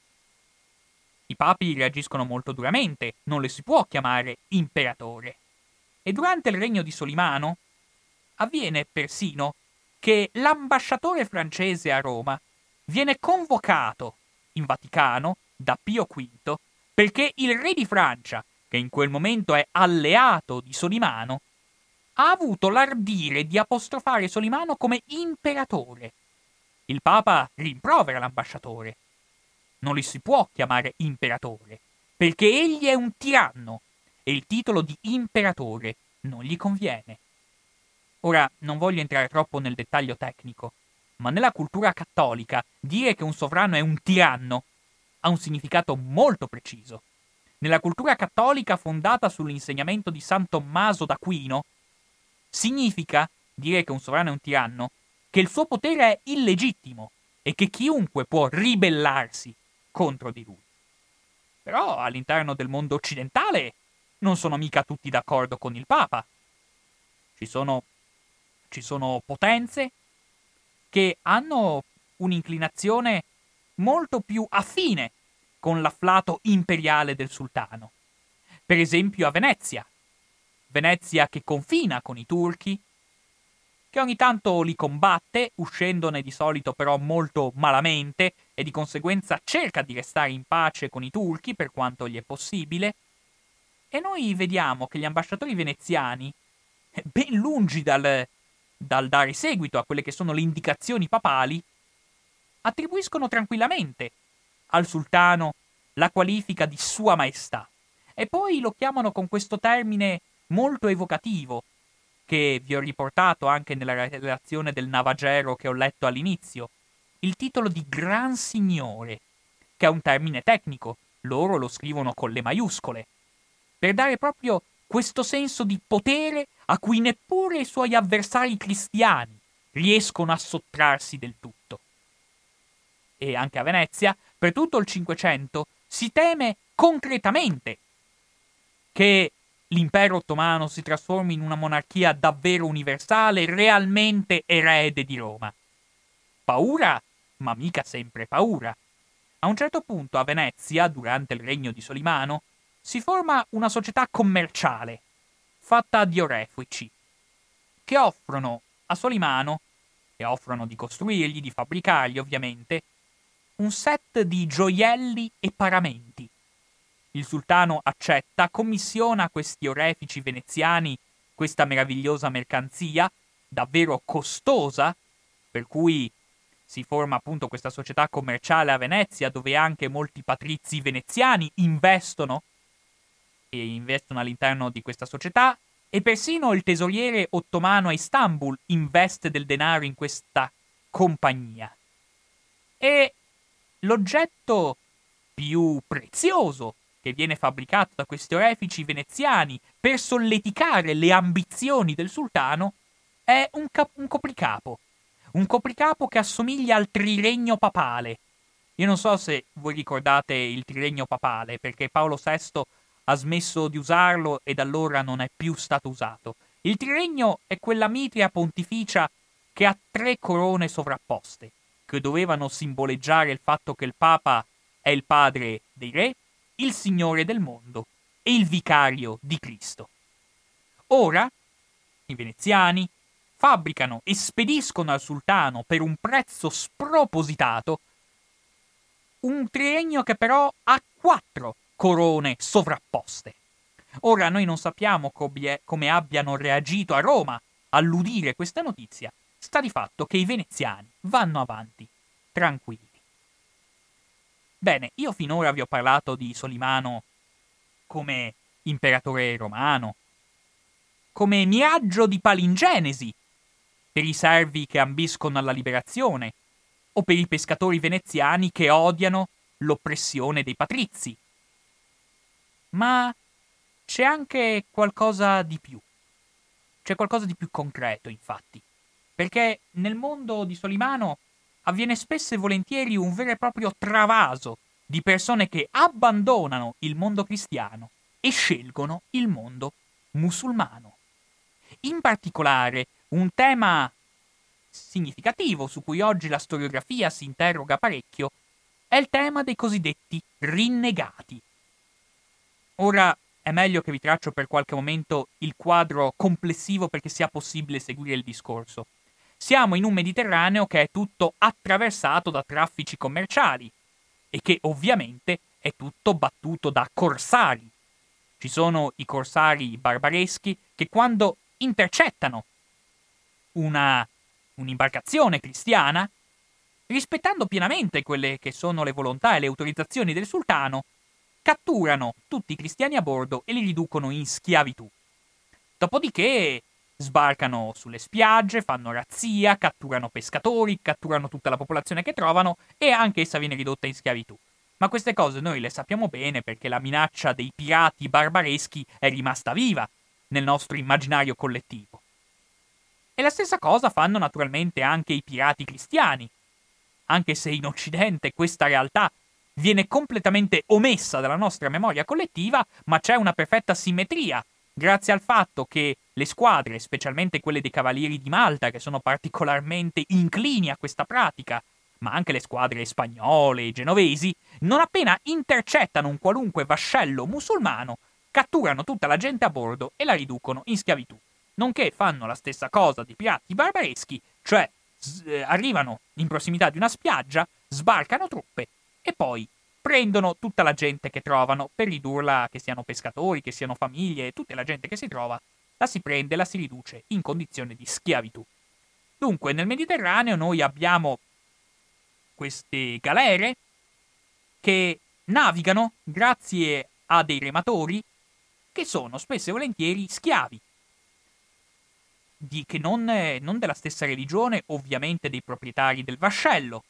I papi reagiscono molto duramente, non le si può chiamare imperatore. E durante il regno di Solimano avviene persino che l'ambasciatore francese a Roma viene convocato in Vaticano da Pio V perché il re di Francia, che in quel momento è alleato di Solimano, ha avuto l'ardire di apostrofare Solimano come imperatore. Il Papa rimprovera l'ambasciatore. Non li si può chiamare imperatore, perché egli è un tiranno e il titolo di imperatore non gli conviene. Ora, non voglio entrare troppo nel dettaglio tecnico, ma nella cultura cattolica dire che un sovrano è un tiranno ha un significato molto preciso. Nella cultura cattolica fondata sull'insegnamento di San Tommaso d'Aquino, significa dire che un sovrano è un tiranno, che il suo potere è illegittimo e che chiunque può ribellarsi contro di lui. Però all'interno del mondo occidentale non sono mica tutti d'accordo con il Papa. Ci sono, ci sono potenze che hanno un'inclinazione molto più affine con l'afflato imperiale del sultano. Per esempio a Venezia. Venezia che confina con i turchi, che ogni tanto li combatte, uscendone di solito però molto malamente e di conseguenza cerca di restare in pace con i turchi per quanto gli è possibile. E noi vediamo che gli ambasciatori veneziani, ben lungi dal, dal dare seguito a quelle che sono le indicazioni papali, attribuiscono tranquillamente al sultano la qualifica di Sua Maestà e poi lo chiamano con questo termine molto evocativo, che vi ho riportato anche nella relazione del Navagero che ho letto all'inizio, il titolo di Gran Signore, che è un termine tecnico, loro lo scrivono con le maiuscole, per dare proprio questo senso di potere a cui neppure i suoi avversari cristiani riescono a sottrarsi del tutto. E anche a Venezia, per tutto il Cinquecento, si teme concretamente che l'impero ottomano si trasformi in una monarchia davvero universale, realmente erede di Roma. Paura, ma mica sempre paura. A un certo punto a Venezia, durante il regno di Solimano, si forma una società commerciale, fatta di orefici, che offrono a Solimano, e offrono di costruirgli, di fabbricargli ovviamente, un set di gioielli e paramenti. Il sultano accetta, commissiona a questi orefici veneziani questa meravigliosa mercanzia, davvero costosa, per cui si forma appunto questa società commerciale a Venezia dove anche molti patrizi veneziani investono e investono all'interno di questa società e persino il tesoriere ottomano a Istanbul investe del denaro in questa compagnia. E l'oggetto più prezioso che viene fabbricato da questi orefici veneziani per solleticare le ambizioni del sultano è un, cap- un copricapo. Un copricapo che assomiglia al triregno papale. Io non so se voi ricordate il triregno papale, perché Paolo VI ha smesso di usarlo e da allora non è più stato usato. Il triregno è quella mitria pontificia che ha tre corone sovrapposte, che dovevano simboleggiare il fatto che il Papa è il padre dei re, il Signore del mondo e il vicario di Cristo. Ora i veneziani fabbricano e spediscono al sultano per un prezzo spropositato un triennio che però ha quattro corone sovrapposte. Ora noi non sappiamo come abbiano reagito a Roma all'udire questa notizia, sta di fatto che i veneziani vanno avanti, tranquilli. Bene, io finora vi ho parlato di Solimano come imperatore romano, come miraggio di palingenesi per i servi che ambiscono alla liberazione, o per i pescatori veneziani che odiano l'oppressione dei patrizi, ma c'è anche qualcosa di più. C'è qualcosa di più concreto, infatti. Perché nel mondo di Solimano avviene spesso e volentieri un vero e proprio travaso di persone che abbandonano il mondo cristiano e scelgono il mondo musulmano. In particolare, un tema significativo su cui oggi la storiografia si interroga parecchio è il tema dei cosiddetti rinnegati, Ora è meglio che vi traccio per qualche momento il quadro complessivo perché sia possibile seguire il discorso. Siamo in un Mediterraneo che è tutto attraversato da traffici commerciali e che ovviamente è tutto battuto da corsari. Ci sono i corsari barbareschi che quando intercettano una, un'imbarcazione cristiana, rispettando pienamente quelle che sono le volontà e le autorizzazioni del sultano, catturano tutti i cristiani a bordo e li riducono in schiavitù. Dopodiché sbarcano sulle spiagge, fanno razzia, catturano pescatori, catturano tutta la popolazione che trovano e anche essa viene ridotta in schiavitù. Ma queste cose noi le sappiamo bene perché la minaccia dei pirati barbareschi è rimasta viva nel nostro immaginario collettivo. E la stessa cosa fanno naturalmente anche i pirati cristiani, anche se in Occidente questa realtà viene completamente omessa dalla nostra memoria collettiva, ma c'è una perfetta simmetria, grazie al fatto che le squadre, specialmente quelle dei Cavalieri di Malta, che sono particolarmente inclini a questa pratica, ma anche le squadre spagnole e genovesi, non appena intercettano un qualunque vascello musulmano, catturano tutta la gente a bordo e la riducono in schiavitù. Nonché fanno la stessa cosa di pirati barbareschi, cioè eh, arrivano in prossimità di una spiaggia, sbarcano truppe e poi prendono tutta la gente che trovano per ridurla, che siano pescatori, che siano famiglie, tutta la gente che si trova, la si prende e la si riduce in condizione di schiavitù. Dunque, nel Mediterraneo noi abbiamo queste galere che navigano grazie a dei rematori che sono spesso e volentieri schiavi, di, che non, non della stessa religione, ovviamente dei proprietari del vascello,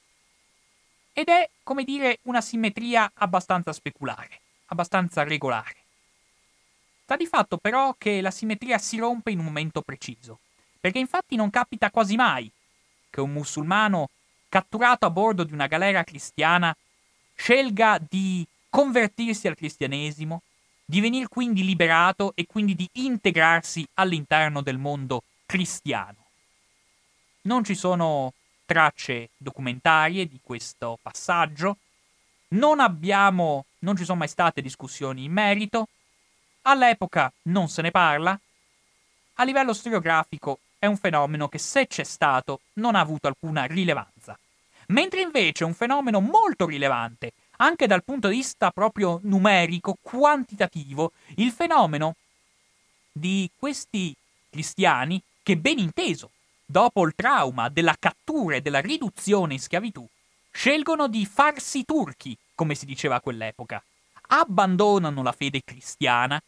ed è, come dire, una simmetria abbastanza speculare, abbastanza regolare. Sta di fatto però che la simmetria si rompe in un momento preciso, perché infatti non capita quasi mai che un musulmano catturato a bordo di una galera cristiana scelga di convertirsi al cristianesimo, di venire quindi liberato e quindi di integrarsi all'interno del mondo cristiano. Non ci sono tracce documentarie di questo passaggio, non abbiamo, non ci sono mai state discussioni in merito, all'epoca non se ne parla, a livello storiografico è un fenomeno che se c'è stato non ha avuto alcuna rilevanza, mentre invece è un fenomeno molto rilevante, anche dal punto di vista proprio numerico, quantitativo, il fenomeno di questi cristiani che ben inteso dopo il trauma della cattura e della riduzione in schiavitù, scelgono di farsi turchi, come si diceva a quell'epoca, abbandonano la fede cristiana,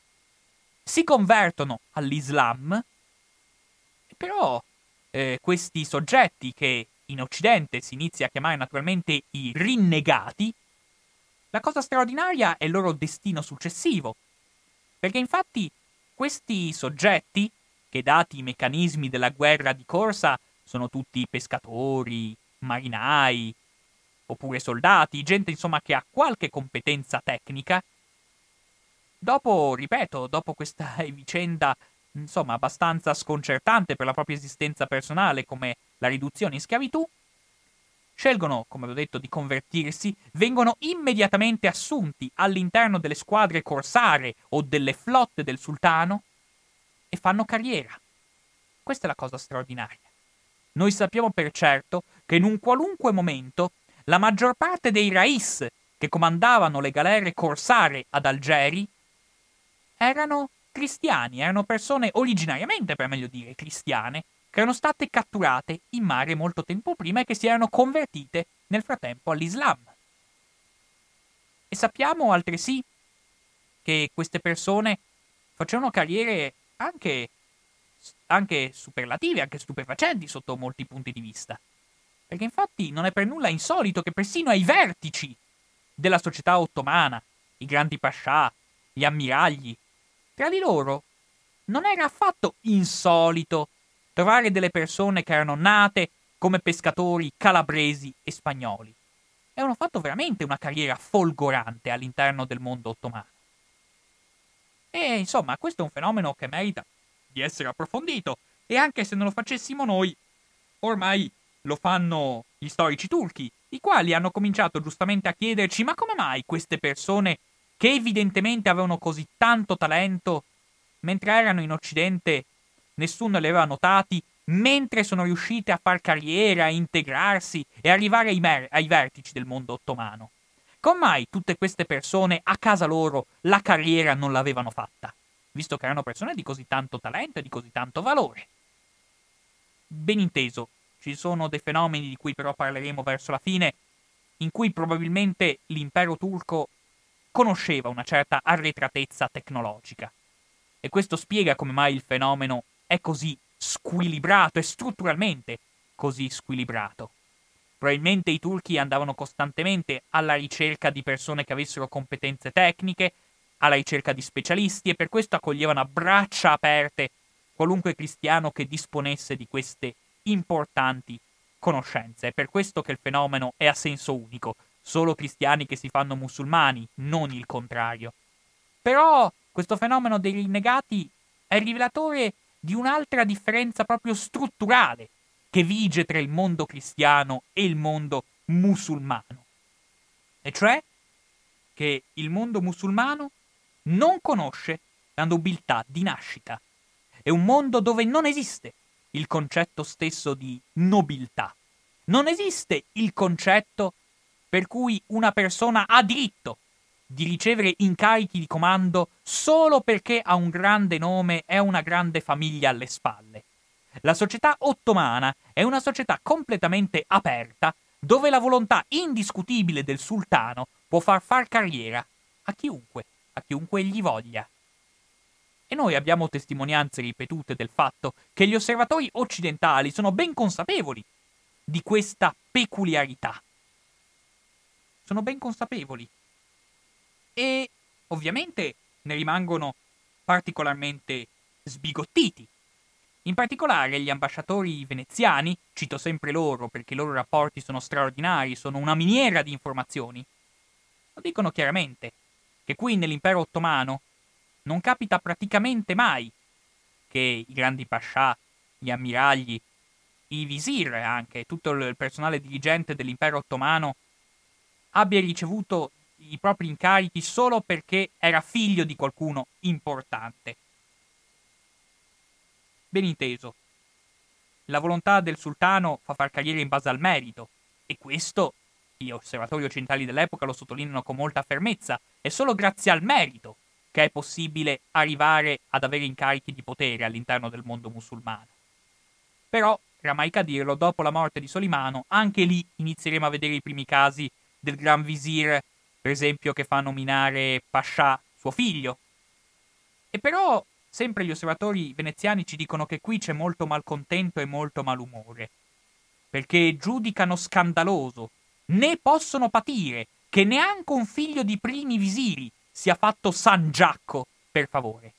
si convertono all'Islam, però eh, questi soggetti che in Occidente si inizia a chiamare naturalmente i rinnegati, la cosa straordinaria è il loro destino successivo, perché infatti questi soggetti che dati i meccanismi della guerra di corsa sono tutti pescatori, marinai, oppure soldati, gente insomma che ha qualche competenza tecnica. Dopo, ripeto, dopo questa vicenda insomma abbastanza sconcertante per la propria esistenza personale come la riduzione in schiavitù, scelgono, come ho detto, di convertirsi, vengono immediatamente assunti all'interno delle squadre corsare o delle flotte del sultano e fanno carriera. Questa è la cosa straordinaria. Noi sappiamo per certo che in un qualunque momento la maggior parte dei rais che comandavano le galere corsare ad Algeri erano cristiani, erano persone originariamente, per meglio dire, cristiane, che erano state catturate in mare molto tempo prima e che si erano convertite nel frattempo all'Islam. E sappiamo altresì che queste persone facevano carriere anche, anche superlativi, anche stupefacenti sotto molti punti di vista. Perché infatti non è per nulla insolito che persino ai vertici della società ottomana, i grandi pascià, gli ammiragli, tra di loro non era affatto insolito trovare delle persone che erano nate come pescatori calabresi e spagnoli. E hanno fatto veramente una carriera folgorante all'interno del mondo ottomano. E insomma, questo è un fenomeno che merita di essere approfondito e anche se non lo facessimo noi, ormai lo fanno gli storici turchi, i quali hanno cominciato giustamente a chiederci ma come mai queste persone che evidentemente avevano così tanto talento, mentre erano in Occidente nessuno li aveva notati, mentre sono riuscite a far carriera, a integrarsi e arrivare ai, mer- ai vertici del mondo ottomano. Come mai tutte queste persone a casa loro la carriera non l'avevano fatta? Visto che erano persone di così tanto talento e di così tanto valore. Ben inteso, ci sono dei fenomeni di cui però parleremo verso la fine, in cui probabilmente l'impero turco conosceva una certa arretratezza tecnologica. E questo spiega come mai il fenomeno è così squilibrato e strutturalmente così squilibrato. Probabilmente i turchi andavano costantemente alla ricerca di persone che avessero competenze tecniche, alla ricerca di specialisti e per questo accoglievano a braccia aperte qualunque cristiano che disponesse di queste importanti conoscenze. È per questo che il fenomeno è a senso unico, solo cristiani che si fanno musulmani, non il contrario. Però questo fenomeno dei rinnegati è rivelatore di un'altra differenza proprio strutturale che vige tra il mondo cristiano e il mondo musulmano. E cioè che il mondo musulmano non conosce la nobiltà di nascita. È un mondo dove non esiste il concetto stesso di nobiltà. Non esiste il concetto per cui una persona ha diritto di ricevere incarichi di comando solo perché ha un grande nome e una grande famiglia alle spalle. La società ottomana è una società completamente aperta dove la volontà indiscutibile del sultano può far far carriera a chiunque, a chiunque gli voglia. E noi abbiamo testimonianze ripetute del fatto che gli osservatori occidentali sono ben consapevoli di questa peculiarità. Sono ben consapevoli. E ovviamente ne rimangono particolarmente sbigottiti. In particolare gli ambasciatori veneziani, cito sempre loro perché i loro rapporti sono straordinari, sono una miniera di informazioni, lo dicono chiaramente che qui nell'impero ottomano non capita praticamente mai che i grandi pascià, gli ammiragli, i visir anche, tutto il personale dirigente dell'impero ottomano abbia ricevuto i propri incarichi solo perché era figlio di qualcuno importante. Ben inteso, la volontà del sultano fa far carriera in base al merito, e questo gli osservatori occidentali dell'epoca lo sottolineano con molta fermezza, è solo grazie al merito che è possibile arrivare ad avere incarichi di potere all'interno del mondo musulmano. Però, ramaica dirlo, dopo la morte di Solimano, anche lì inizieremo a vedere i primi casi del Gran Visir, per esempio, che fa nominare Pascià suo figlio. E però, sempre gli osservatori veneziani ci dicono che qui c'è molto malcontento e molto malumore, perché giudicano scandaloso, né possono patire che neanche un figlio di primi visiri sia fatto San Giacco, per favore.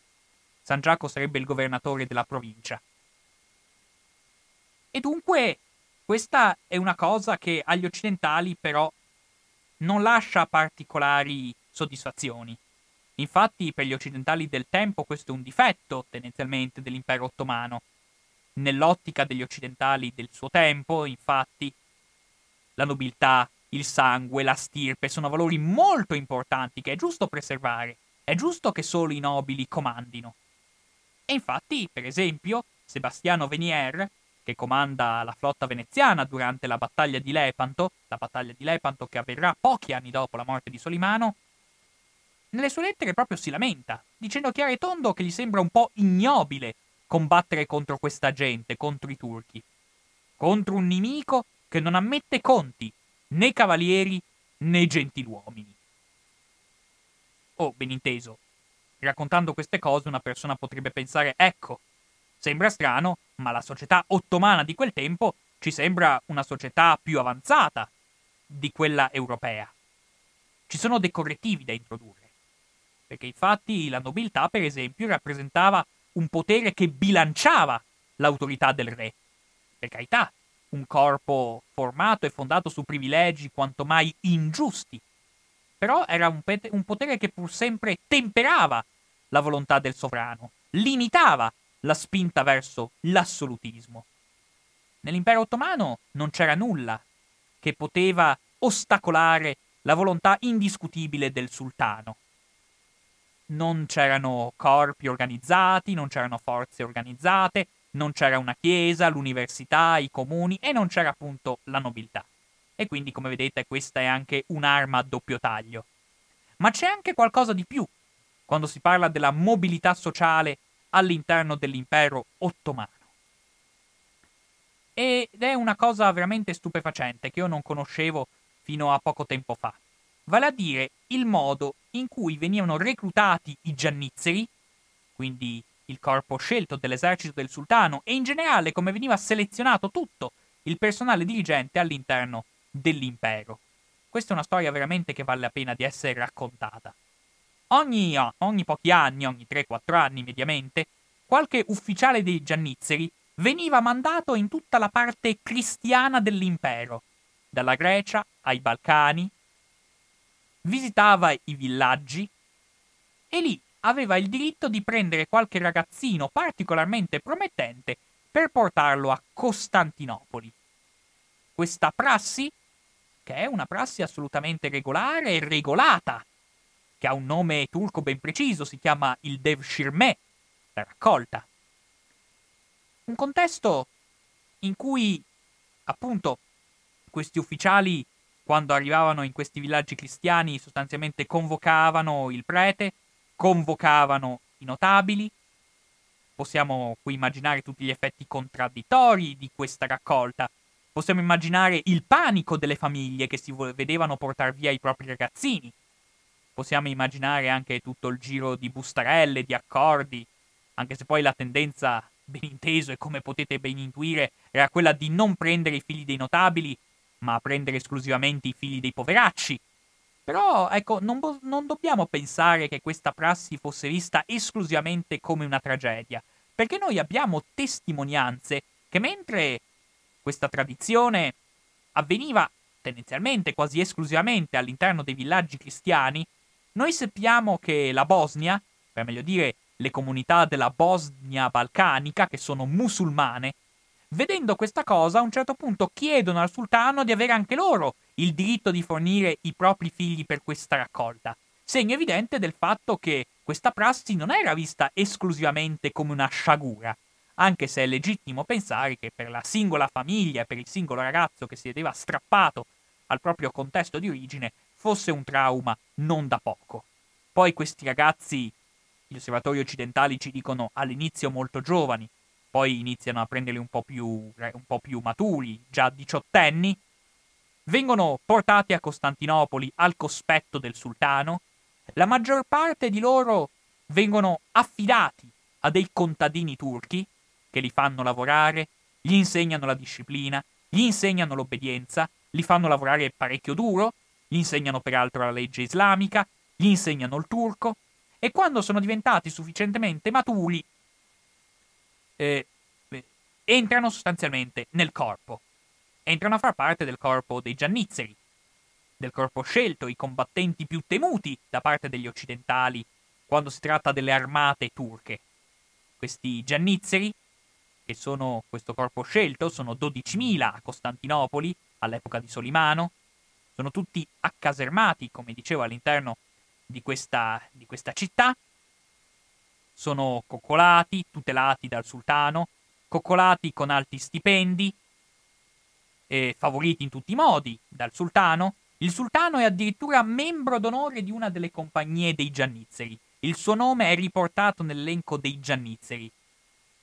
San Giacco sarebbe il governatore della provincia. E dunque, questa è una cosa che agli occidentali però non lascia particolari soddisfazioni. Infatti, per gli occidentali del tempo questo è un difetto, tendenzialmente, dell'impero ottomano. Nell'ottica degli occidentali del suo tempo, infatti, la nobiltà, il sangue, la stirpe sono valori molto importanti che è giusto preservare. È giusto che solo i nobili comandino. E infatti, per esempio, Sebastiano Venier, che comanda la flotta veneziana durante la battaglia di Lepanto, la battaglia di Lepanto che avverrà pochi anni dopo la morte di Solimano, nelle sue lettere proprio si lamenta, dicendo chiaro e tondo che gli sembra un po' ignobile combattere contro questa gente, contro i turchi, contro un nemico che non ammette conti né cavalieri né gentiluomini. Oh, ben inteso, raccontando queste cose una persona potrebbe pensare, ecco, sembra strano, ma la società ottomana di quel tempo ci sembra una società più avanzata di quella europea. Ci sono dei correttivi da introdurre, perché infatti la nobiltà, per esempio, rappresentava un potere che bilanciava l'autorità del re. Per carità, un corpo formato e fondato su privilegi quanto mai ingiusti. Però era un, pet- un potere che pur sempre temperava la volontà del sovrano, limitava la spinta verso l'assolutismo. Nell'impero ottomano non c'era nulla che poteva ostacolare la volontà indiscutibile del sultano. Non c'erano corpi organizzati, non c'erano forze organizzate, non c'era una chiesa, l'università, i comuni e non c'era appunto la nobiltà. E quindi, come vedete, questa è anche un'arma a doppio taglio. Ma c'è anche qualcosa di più quando si parla della mobilità sociale all'interno dell'impero ottomano. Ed è una cosa veramente stupefacente che io non conoscevo fino a poco tempo fa. Vale a dire il modo in cui venivano reclutati i giannizzeri, quindi il corpo scelto dell'esercito del sultano e in generale come veniva selezionato tutto il personale dirigente all'interno dell'impero. Questa è una storia veramente che vale la pena di essere raccontata. Ogni, ogni pochi anni, ogni 3-4 anni mediamente, qualche ufficiale dei giannizzeri veniva mandato in tutta la parte cristiana dell'impero, dalla Grecia ai Balcani, visitava i villaggi e lì aveva il diritto di prendere qualche ragazzino particolarmente promettente per portarlo a Costantinopoli. Questa prassi, che è una prassi assolutamente regolare e regolata, che ha un nome turco ben preciso, si chiama il Devshirme, la raccolta. Un contesto in cui, appunto, questi ufficiali, quando arrivavano in questi villaggi cristiani, sostanzialmente convocavano il prete, convocavano i notabili. Possiamo qui immaginare tutti gli effetti contraddittori di questa raccolta. Possiamo immaginare il panico delle famiglie che si vedevano portare via i propri ragazzini. Possiamo immaginare anche tutto il giro di bustarelle, di accordi, anche se poi la tendenza, ben inteso e come potete ben intuire, era quella di non prendere i figli dei notabili, ma prendere esclusivamente i figli dei poveracci, però, ecco, non, non dobbiamo pensare che questa prassi fosse vista esclusivamente come una tragedia, perché noi abbiamo testimonianze che mentre questa tradizione avveniva tendenzialmente quasi esclusivamente all'interno dei villaggi cristiani, noi sappiamo che la Bosnia, per meglio dire le comunità della Bosnia balcanica, che sono musulmane, vedendo questa cosa a un certo punto chiedono al sultano di avere anche loro il diritto di fornire i propri figli per questa raccolta, segno evidente del fatto che questa prassi non era vista esclusivamente come una sciagura, anche se è legittimo pensare che per la singola famiglia, per il singolo ragazzo che si vedeva strappato al proprio contesto di origine, fosse un trauma non da poco. Poi questi ragazzi, gli osservatori occidentali ci dicono all'inizio molto giovani, poi iniziano a prenderli un po' più, un po più maturi, già diciottenni, vengono portati a Costantinopoli al cospetto del sultano, la maggior parte di loro vengono affidati a dei contadini turchi che li fanno lavorare, gli insegnano la disciplina, gli insegnano l'obbedienza, li fanno lavorare parecchio duro, gli insegnano peraltro la legge islamica, gli insegnano il turco e quando sono diventati sufficientemente maturi eh, entrano sostanzialmente nel corpo entrano a far parte del corpo dei giannizzeri, del corpo scelto, i combattenti più temuti da parte degli occidentali quando si tratta delle armate turche. Questi giannizzeri, che sono questo corpo scelto, sono 12.000 a Costantinopoli all'epoca di Solimano, sono tutti accasermati, come dicevo, all'interno di questa, di questa città, sono coccolati, tutelati dal sultano, coccolati con alti stipendi, eh, favoriti in tutti i modi dal sultano. Il sultano è addirittura membro d'onore di una delle compagnie dei Giannizzeri. Il suo nome è riportato nell'elenco dei Giannizzeri.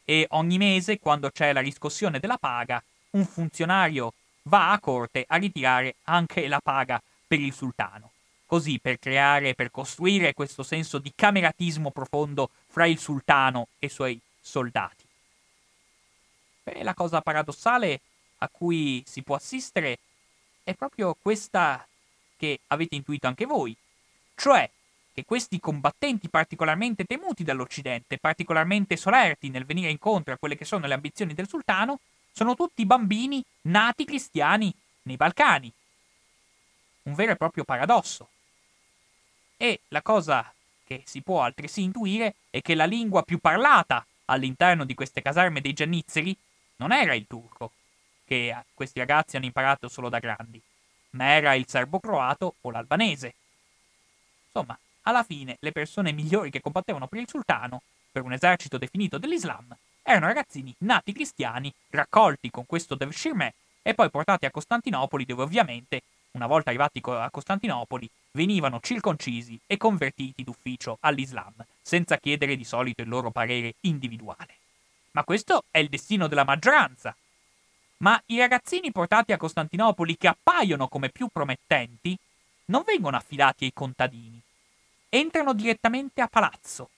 E ogni mese, quando c'è la riscossione della paga, un funzionario va a corte a ritirare anche la paga per il sultano. Così per creare, per costruire questo senso di cameratismo profondo fra il sultano e i suoi soldati. Beh, la cosa paradossale a cui si può assistere è proprio questa che avete intuito anche voi, cioè che questi combattenti particolarmente temuti dall'Occidente, particolarmente solerti nel venire incontro a quelle che sono le ambizioni del sultano, sono tutti bambini nati cristiani nei Balcani. Un vero e proprio paradosso. E la cosa che si può altresì intuire è che la lingua più parlata all'interno di queste caserme dei giannizzeri non era il turco, che questi ragazzi hanno imparato solo da grandi, ma era il serbo-croato o l'albanese. Insomma, alla fine le persone migliori che combattevano per il sultano, per un esercito definito dell'Islam, erano ragazzini nati cristiani, raccolti con questo Devshirme e poi portati a Costantinopoli dove ovviamente, una volta arrivati a Costantinopoli, venivano circoncisi e convertiti d'ufficio all'Islam, senza chiedere di solito il loro parere individuale. Ma questo è il destino della maggioranza, ma i ragazzini portati a Costantinopoli che appaiono come più promettenti non vengono affidati ai contadini. Entrano direttamente a palazzo,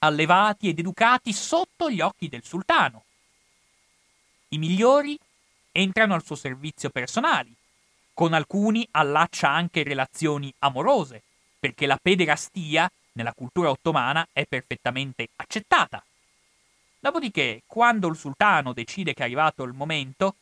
allevati ed educati sotto gli occhi del sultano. I migliori entrano al suo servizio personali, con alcuni allaccia anche relazioni amorose, perché la pederastia nella cultura ottomana è perfettamente accettata. Dopodiché, quando il sultano decide che è arrivato il momento,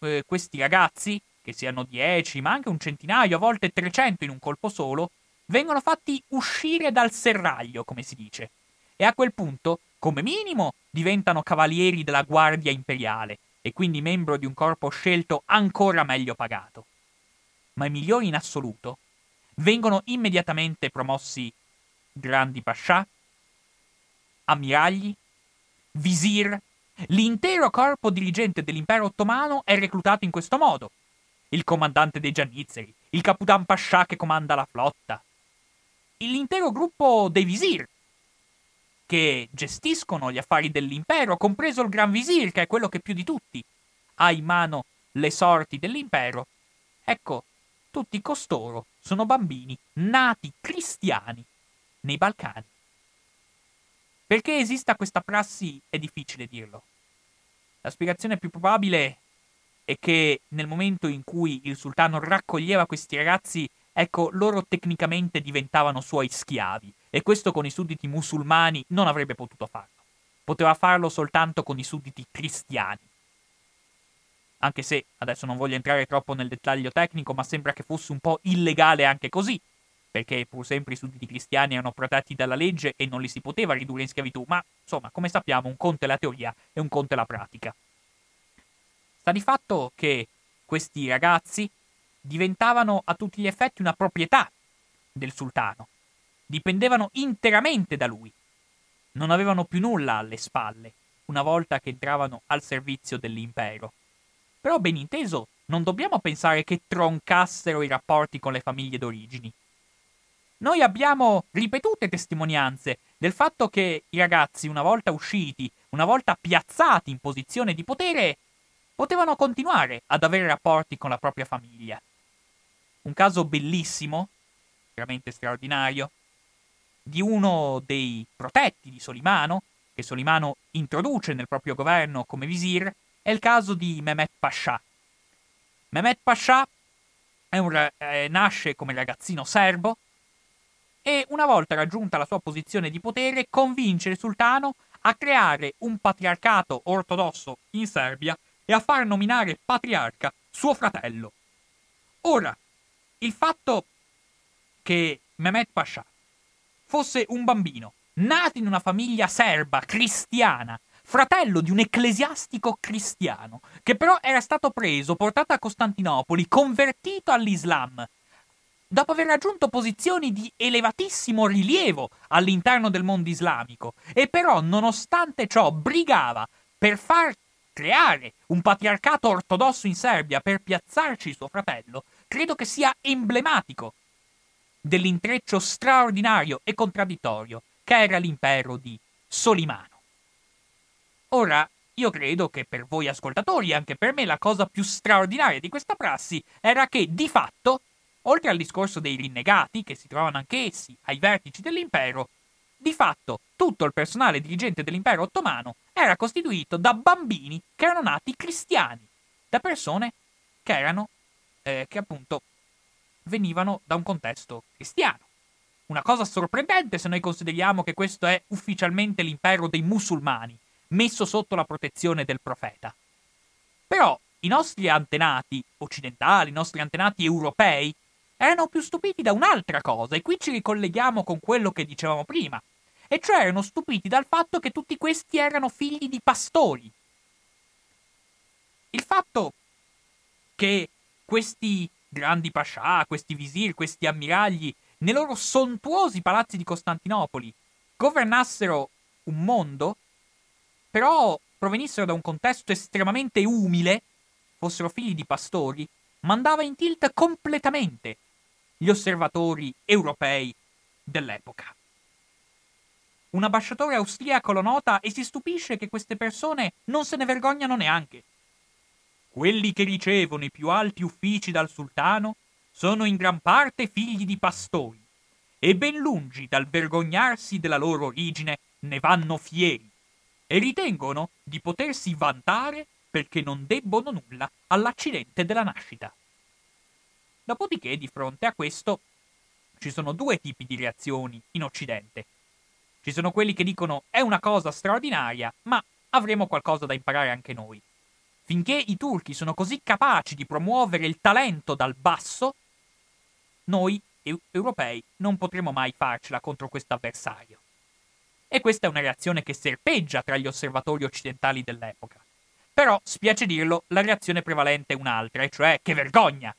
eh, questi ragazzi che siano 10, ma anche un centinaio, a volte 300 in un colpo solo, vengono fatti uscire dal serraglio, come si dice. E a quel punto, come minimo, diventano cavalieri della Guardia Imperiale e quindi membro di un corpo scelto ancora meglio pagato. Ma i migliori in assoluto vengono immediatamente promossi grandi pascià, ammiragli, visir. L'intero corpo dirigente dell'impero ottomano è reclutato in questo modo. Il comandante dei Giannizzeri, il capitan pascià che comanda la flotta, l'intero gruppo dei visir, che gestiscono gli affari dell'impero, compreso il Gran Visir, che è quello che più di tutti ha in mano le sorti dell'impero. Ecco, tutti costoro sono bambini nati cristiani nei Balcani. Perché esista questa prassi è difficile dirlo. La spiegazione più probabile è che nel momento in cui il sultano raccoglieva questi ragazzi, ecco, loro tecnicamente diventavano suoi schiavi e questo con i sudditi musulmani non avrebbe potuto farlo. Poteva farlo soltanto con i sudditi cristiani. Anche se adesso non voglio entrare troppo nel dettaglio tecnico, ma sembra che fosse un po' illegale anche così, perché pur sempre i sudditi cristiani erano protetti dalla legge e non li si poteva ridurre in schiavitù, ma insomma, come sappiamo, un conto è la teoria e un conto è la pratica. Sta di fatto che questi ragazzi diventavano a tutti gli effetti una proprietà del sultano, dipendevano interamente da lui, non avevano più nulla alle spalle una volta che entravano al servizio dell'impero. Però ben inteso, non dobbiamo pensare che troncassero i rapporti con le famiglie d'origini. Noi abbiamo ripetute testimonianze del fatto che i ragazzi, una volta usciti, una volta piazzati in posizione di potere, potevano continuare ad avere rapporti con la propria famiglia. Un caso bellissimo, veramente straordinario, di uno dei protetti di Solimano, che Solimano introduce nel proprio governo come visir, è il caso di Mehmet Pasha. Mehmet Pasha un, eh, nasce come ragazzino serbo, e una volta raggiunta la sua posizione di potere convince il sultano a creare un patriarcato ortodosso in Serbia e a far nominare patriarca suo fratello. Ora, il fatto che Mehmet Pasha fosse un bambino nato in una famiglia serba cristiana, fratello di un ecclesiastico cristiano, che però era stato preso, portato a Costantinopoli, convertito all'Islam dopo aver raggiunto posizioni di elevatissimo rilievo all'interno del mondo islamico, e però nonostante ciò brigava per far creare un patriarcato ortodosso in Serbia per piazzarci suo fratello, credo che sia emblematico dell'intreccio straordinario e contraddittorio che era l'impero di Solimano. Ora, io credo che per voi ascoltatori anche per me la cosa più straordinaria di questa prassi era che di fatto Oltre al discorso dei rinnegati, che si trovano anch'essi ai vertici dell'impero, di fatto tutto il personale dirigente dell'impero ottomano era costituito da bambini che erano nati cristiani, da persone che erano, eh, che appunto venivano da un contesto cristiano. Una cosa sorprendente se noi consideriamo che questo è ufficialmente l'impero dei musulmani, messo sotto la protezione del profeta. Però i nostri antenati occidentali, i nostri antenati europei, erano più stupiti da un'altra cosa, e qui ci ricolleghiamo con quello che dicevamo prima, e cioè erano stupiti dal fatto che tutti questi erano figli di pastori. Il fatto che questi grandi pascià, questi visir, questi ammiragli, nei loro sontuosi palazzi di Costantinopoli, governassero un mondo, però provenissero da un contesto estremamente umile, fossero figli di pastori, mandava in tilt completamente gli osservatori europei dell'epoca. Un ambasciatore austriaco lo nota e si stupisce che queste persone non se ne vergognano neanche. Quelli che ricevono i più alti uffici dal sultano sono in gran parte figli di pastori e ben lungi dal vergognarsi della loro origine ne vanno fieri e ritengono di potersi vantare perché non debbono nulla all'accidente della nascita. Dopodiché, di fronte a questo, ci sono due tipi di reazioni in Occidente. Ci sono quelli che dicono è una cosa straordinaria, ma avremo qualcosa da imparare anche noi. Finché i turchi sono così capaci di promuovere il talento dal basso, noi europei non potremo mai farcela contro questo avversario. E questa è una reazione che serpeggia tra gli osservatori occidentali dell'epoca. Però, spiace dirlo, la reazione prevalente è un'altra, e cioè che vergogna!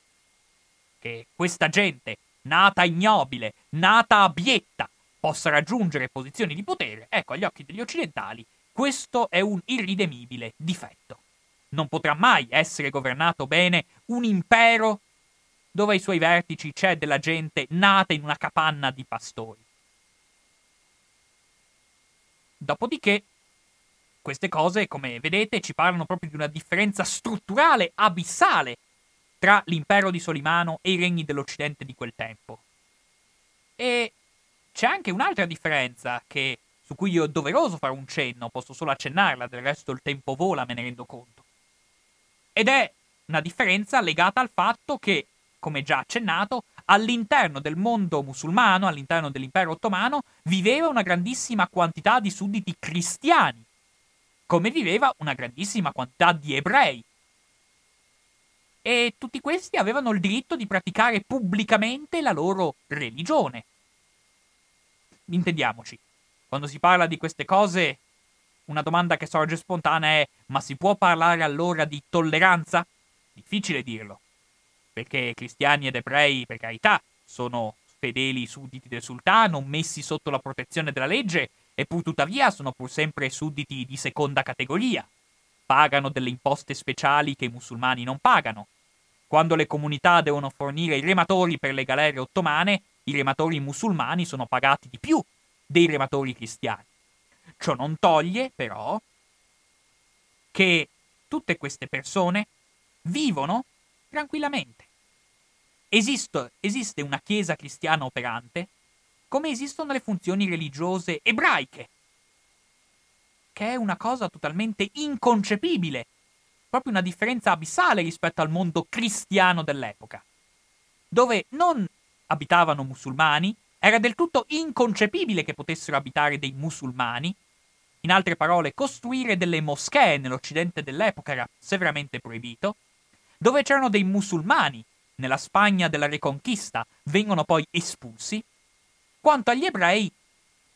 Che questa gente, nata ignobile, nata abietta, possa raggiungere posizioni di potere, ecco, agli occhi degli occidentali, questo è un irridemibile difetto. Non potrà mai essere governato bene un impero dove ai suoi vertici c'è della gente nata in una capanna di pastori. Dopodiché, queste cose, come vedete, ci parlano proprio di una differenza strutturale, abissale, tra l'impero di Solimano e i regni dell'Occidente di quel tempo. E c'è anche un'altra differenza che, su cui io è doveroso fare un cenno, posso solo accennarla, del resto il tempo vola, me ne rendo conto. Ed è una differenza legata al fatto che, come già accennato, all'interno del mondo musulmano, all'interno dell'impero ottomano, viveva una grandissima quantità di sudditi cristiani, come viveva una grandissima quantità di ebrei. E tutti questi avevano il diritto di praticare pubblicamente la loro religione. Intendiamoci, quando si parla di queste cose, una domanda che sorge spontanea è: ma si può parlare allora di tolleranza? Difficile dirlo perché cristiani ed ebrei, per carità, sono fedeli sudditi del sultano, messi sotto la protezione della legge, e pur tuttavia sono pur sempre sudditi di seconda categoria. Pagano delle imposte speciali che i musulmani non pagano. Quando le comunità devono fornire i rematori per le galere ottomane, i rematori musulmani sono pagati di più dei rematori cristiani. Ciò non toglie, però, che tutte queste persone vivono tranquillamente. Esiste, esiste una chiesa cristiana operante, come esistono le funzioni religiose ebraiche, che è una cosa totalmente inconcepibile, proprio una differenza abissale rispetto al mondo cristiano dell'epoca, dove non abitavano musulmani, era del tutto inconcepibile che potessero abitare dei musulmani, in altre parole, costruire delle moschee nell'Occidente dell'epoca era severamente proibito, dove c'erano dei musulmani, nella Spagna della Reconquista, vengono poi espulsi. Quanto agli ebrei,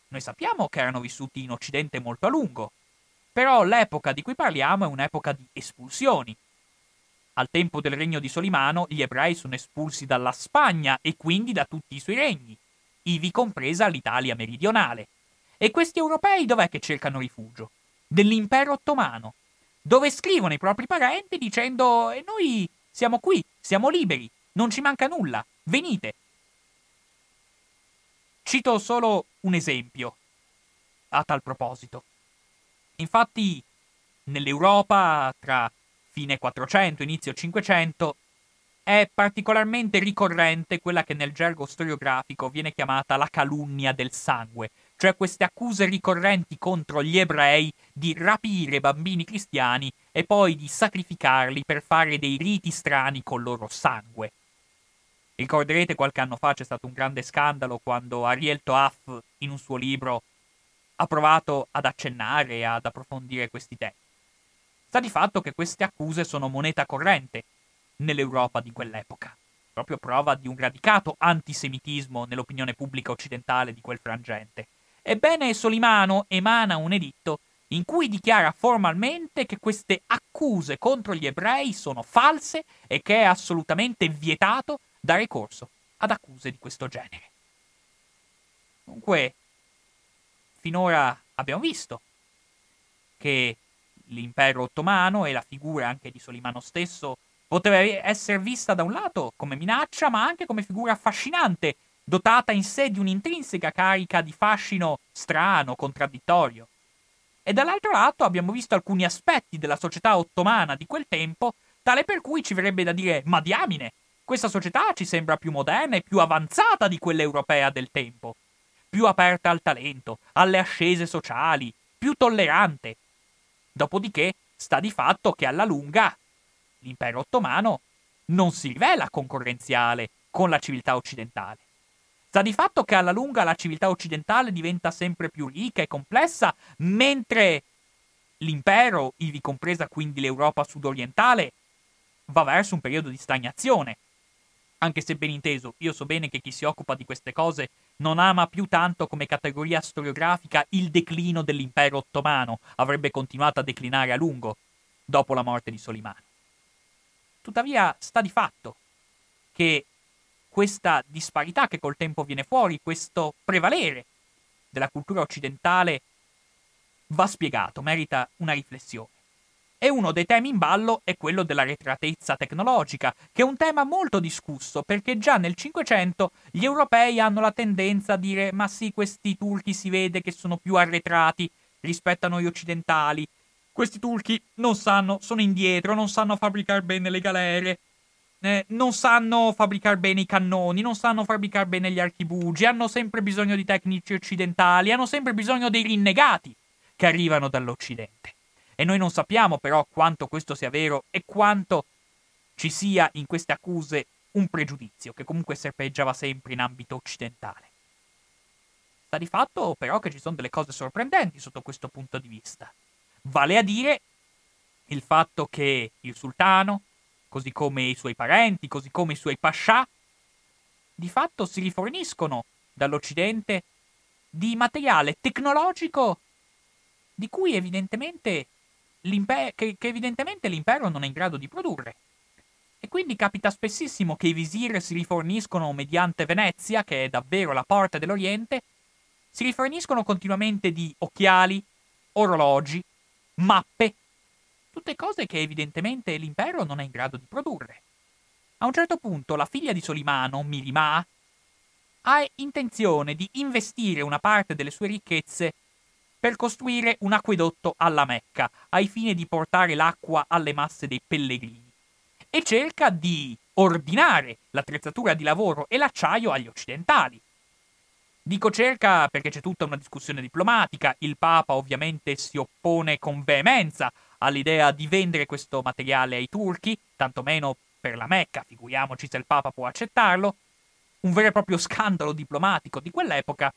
noi sappiamo che erano vissuti in Occidente molto a lungo, però l'epoca di cui parliamo è un'epoca di espulsioni. Al tempo del regno di Solimano gli ebrei sono espulsi dalla Spagna e quindi da tutti i suoi regni, ivi compresa l'Italia meridionale. E questi europei dov'è che cercano rifugio? Dell'impero ottomano, dove scrivono i propri parenti dicendo e noi siamo qui, siamo liberi, non ci manca nulla, venite. Cito solo un esempio a tal proposito. Infatti, nell'Europa tra fine 400 e inizio 500 è particolarmente ricorrente quella che nel gergo storiografico viene chiamata la calunnia del sangue, cioè queste accuse ricorrenti contro gli ebrei di rapire bambini cristiani e poi di sacrificarli per fare dei riti strani col loro sangue. Ricorderete qualche anno fa c'è stato un grande scandalo quando Ariel Toaf, in un suo libro, ha provato ad accennare e ad approfondire questi temi. Sta di fatto che queste accuse sono moneta corrente nell'Europa di quell'epoca, proprio prova di un radicato antisemitismo nell'opinione pubblica occidentale di quel frangente. Ebbene, Solimano emana un editto in cui dichiara formalmente che queste accuse contro gli ebrei sono false e che è assolutamente vietato dare corso ad accuse di questo genere. Dunque, finora abbiamo visto che l'impero ottomano e la figura anche di Solimano stesso poteva essere vista da un lato come minaccia, ma anche come figura affascinante dotata in sé di un'intrinseca carica di fascino strano, contraddittorio. E dall'altro lato abbiamo visto alcuni aspetti della società ottomana di quel tempo, tale per cui ci verrebbe da dire, ma diamine, questa società ci sembra più moderna e più avanzata di quella europea del tempo, più aperta al talento, alle ascese sociali, più tollerante. Dopodiché sta di fatto che alla lunga l'impero ottomano non si rivela concorrenziale con la civiltà occidentale. Sta di fatto che alla lunga la civiltà occidentale diventa sempre più ricca e complessa, mentre l'impero, ivi compresa quindi l'Europa sudorientale, va verso un periodo di stagnazione. Anche se ben inteso, io so bene che chi si occupa di queste cose non ama più tanto come categoria storiografica il declino dell'impero ottomano, avrebbe continuato a declinare a lungo dopo la morte di Solimano. Tuttavia sta di fatto che questa disparità che col tempo viene fuori, questo prevalere della cultura occidentale va spiegato, merita una riflessione. E uno dei temi in ballo è quello della retratezza tecnologica, che è un tema molto discusso perché già nel Cinquecento gli europei hanno la tendenza a dire ma sì, questi turchi si vede che sono più arretrati rispetto a noi occidentali, questi turchi non sanno, sono indietro, non sanno fabbricare bene le galere, eh, non sanno fabbricare bene i cannoni, non sanno fabbricare bene gli archibugi, hanno sempre bisogno di tecnici occidentali, hanno sempre bisogno dei rinnegati che arrivano dall'Occidente. E noi non sappiamo però quanto questo sia vero e quanto ci sia in queste accuse un pregiudizio che comunque serpeggiava sempre in ambito occidentale. Sta di fatto però che ci sono delle cose sorprendenti sotto questo punto di vista. Vale a dire il fatto che il sultano, così come i suoi parenti, così come i suoi pascià, di fatto si riforniscono dall'Occidente di materiale tecnologico di cui evidentemente che, che evidentemente l'impero non è in grado di produrre. E quindi capita spessissimo che i visir si riforniscono mediante Venezia, che è davvero la porta dell'Oriente, si riforniscono continuamente di occhiali, orologi, mappe, tutte cose che evidentemente l'impero non è in grado di produrre. A un certo punto la figlia di Solimano, Mirima, ha intenzione di investire una parte delle sue ricchezze per costruire un acquedotto alla Mecca, ai fini di portare l'acqua alle masse dei pellegrini, e cerca di ordinare l'attrezzatura di lavoro e l'acciaio agli occidentali. Dico cerca perché c'è tutta una discussione diplomatica, il Papa ovviamente si oppone con veemenza all'idea di vendere questo materiale ai turchi, tantomeno per la Mecca, figuriamoci se il Papa può accettarlo, un vero e proprio scandalo diplomatico di quell'epoca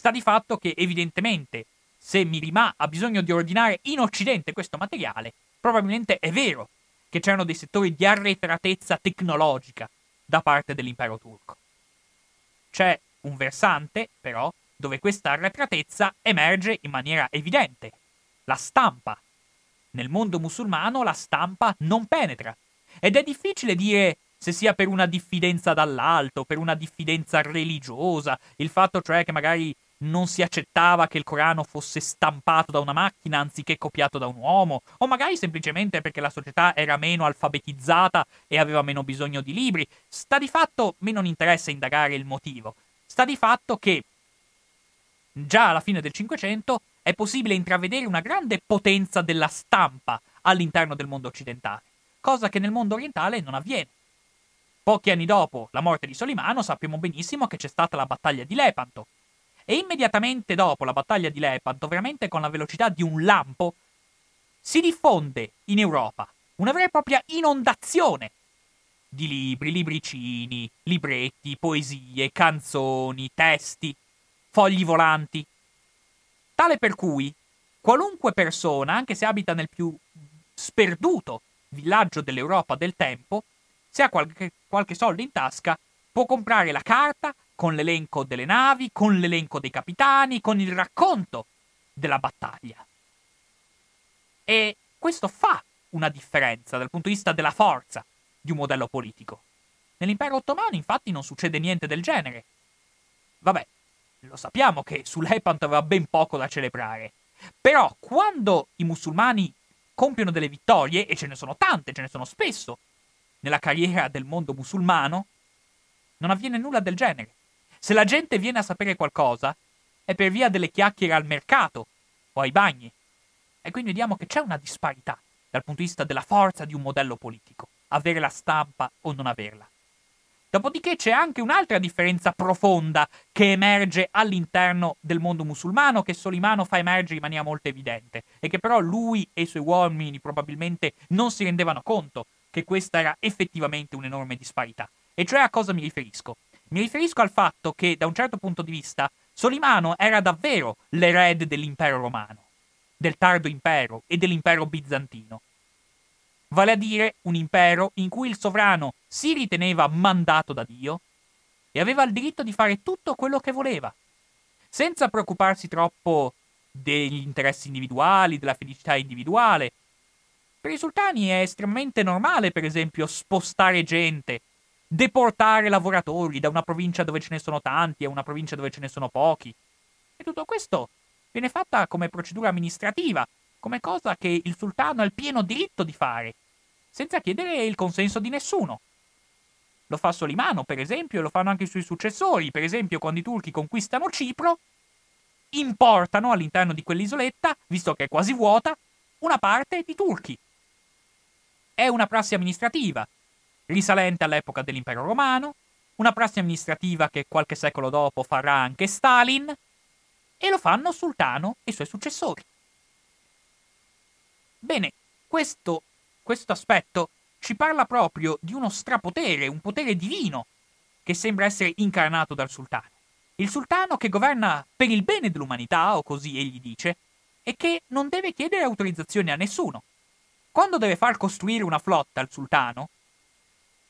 Sta di fatto che evidentemente se Mirima ha bisogno di ordinare in Occidente questo materiale, probabilmente è vero che c'erano dei settori di arretratezza tecnologica da parte dell'impero turco. C'è un versante, però, dove questa arretratezza emerge in maniera evidente, la stampa. Nel mondo musulmano la stampa non penetra ed è difficile dire se sia per una diffidenza dall'alto, per una diffidenza religiosa, il fatto cioè che magari non si accettava che il Corano fosse stampato da una macchina anziché copiato da un uomo, o magari semplicemente perché la società era meno alfabetizzata e aveva meno bisogno di libri. Sta di fatto, me non interessa indagare il motivo, sta di fatto che già alla fine del Cinquecento è possibile intravedere una grande potenza della stampa all'interno del mondo occidentale, cosa che nel mondo orientale non avviene. Pochi anni dopo la morte di Solimano sappiamo benissimo che c'è stata la battaglia di Lepanto, e immediatamente dopo la battaglia di Lepanto, veramente con la velocità di un lampo, si diffonde in Europa una vera e propria inondazione di libri, libricini, libretti, poesie, canzoni, testi, fogli volanti. Tale per cui qualunque persona, anche se abita nel più sperduto villaggio dell'Europa del tempo, se ha qualche, qualche soldo in tasca, può comprare la carta con l'elenco delle navi, con l'elenco dei capitani, con il racconto della battaglia. E questo fa una differenza dal punto di vista della forza di un modello politico. Nell'impero ottomano infatti non succede niente del genere. Vabbè, lo sappiamo che sull'Epanto aveva ben poco da celebrare. Però quando i musulmani compiono delle vittorie, e ce ne sono tante, ce ne sono spesso, nella carriera del mondo musulmano, non avviene nulla del genere. Se la gente viene a sapere qualcosa, è per via delle chiacchiere al mercato o ai bagni. E quindi vediamo che c'è una disparità dal punto di vista della forza di un modello politico, avere la stampa o non averla. Dopodiché c'è anche un'altra differenza profonda che emerge all'interno del mondo musulmano, che Solimano fa emergere in maniera molto evidente, e che però lui e i suoi uomini probabilmente non si rendevano conto che questa era effettivamente un'enorme disparità. E cioè a cosa mi riferisco? Mi riferisco al fatto che, da un certo punto di vista, Solimano era davvero l'erede dell'impero romano. del tardo impero e dell'impero bizantino. Vale a dire un impero in cui il sovrano si riteneva mandato da Dio e aveva il diritto di fare tutto quello che voleva, senza preoccuparsi troppo degli interessi individuali, della felicità individuale. Per i sultani è estremamente normale, per esempio, spostare gente, deportare lavoratori da una provincia dove ce ne sono tanti a una provincia dove ce ne sono pochi. E tutto questo viene fatta come procedura amministrativa, come cosa che il sultano ha il pieno diritto di fare, senza chiedere il consenso di nessuno. Lo fa Solimano, per esempio, e lo fanno anche i suoi successori. Per esempio, quando i turchi conquistano Cipro, importano all'interno di quell'isoletta, visto che è quasi vuota, una parte di turchi. È una prassi amministrativa, risalente all'epoca dell'impero romano, una prassi amministrativa che qualche secolo dopo farà anche Stalin, e lo fanno Sultano e i suoi successori. Bene, questo, questo aspetto ci parla proprio di uno strapotere, un potere divino, che sembra essere incarnato dal sultano. Il sultano che governa per il bene dell'umanità, o così egli dice, e che non deve chiedere autorizzazione a nessuno. Quando deve far costruire una flotta al sultano,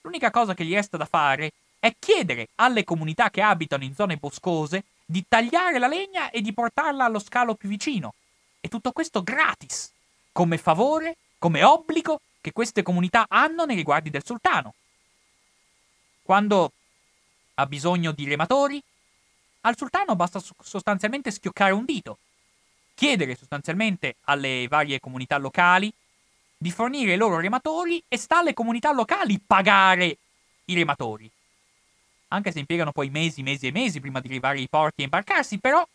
l'unica cosa che gli resta da fare è chiedere alle comunità che abitano in zone boscose di tagliare la legna e di portarla allo scalo più vicino. E tutto questo gratis, come favore, come obbligo che queste comunità hanno nei riguardi del sultano. Quando ha bisogno di rematori, al sultano basta sostanzialmente schioccare un dito, chiedere sostanzialmente alle varie comunità locali di fornire i loro rematori e sta alle comunità locali pagare i rematori. Anche se impiegano poi mesi, mesi e mesi prima di arrivare ai porti e imbarcarsi, però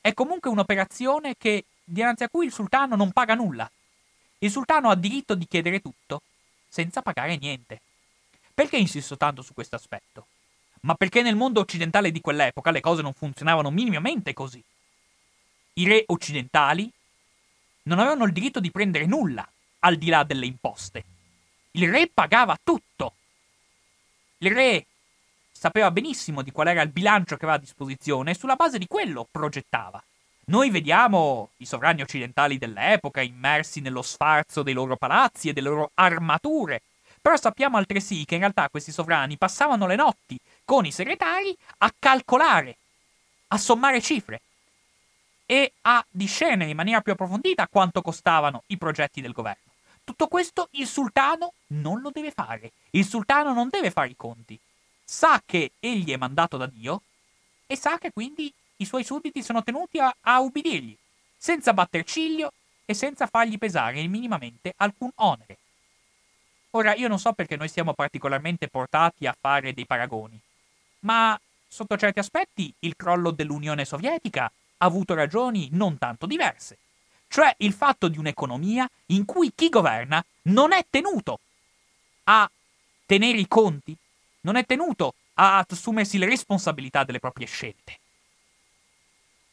è comunque un'operazione che, dinanzi a cui il sultano non paga nulla. Il sultano ha diritto di chiedere tutto, senza pagare niente. Perché insisto tanto su questo aspetto? Ma perché nel mondo occidentale di quell'epoca le cose non funzionavano minimamente così. I re occidentali non avevano il diritto di prendere nulla al di là delle imposte. Il re pagava tutto. Il re sapeva benissimo di qual era il bilancio che aveva a disposizione e sulla base di quello progettava. Noi vediamo i sovrani occidentali dell'epoca immersi nello sfarzo dei loro palazzi e delle loro armature, però sappiamo altresì che in realtà questi sovrani passavano le notti con i segretari a calcolare, a sommare cifre e a discernere in maniera più approfondita quanto costavano i progetti del governo. Tutto questo il sultano non lo deve fare. Il sultano non deve fare i conti. Sa che egli è mandato da Dio e sa che quindi i suoi sudditi sono tenuti a, a ubbidirgli, senza batter ciglio e senza fargli pesare minimamente alcun onere. Ora, io non so perché noi siamo particolarmente portati a fare dei paragoni, ma sotto certi aspetti il crollo dell'Unione Sovietica ha avuto ragioni non tanto diverse, cioè il fatto di un'economia in cui chi governa non è tenuto a tenere i conti, non è tenuto a assumersi le responsabilità delle proprie scelte.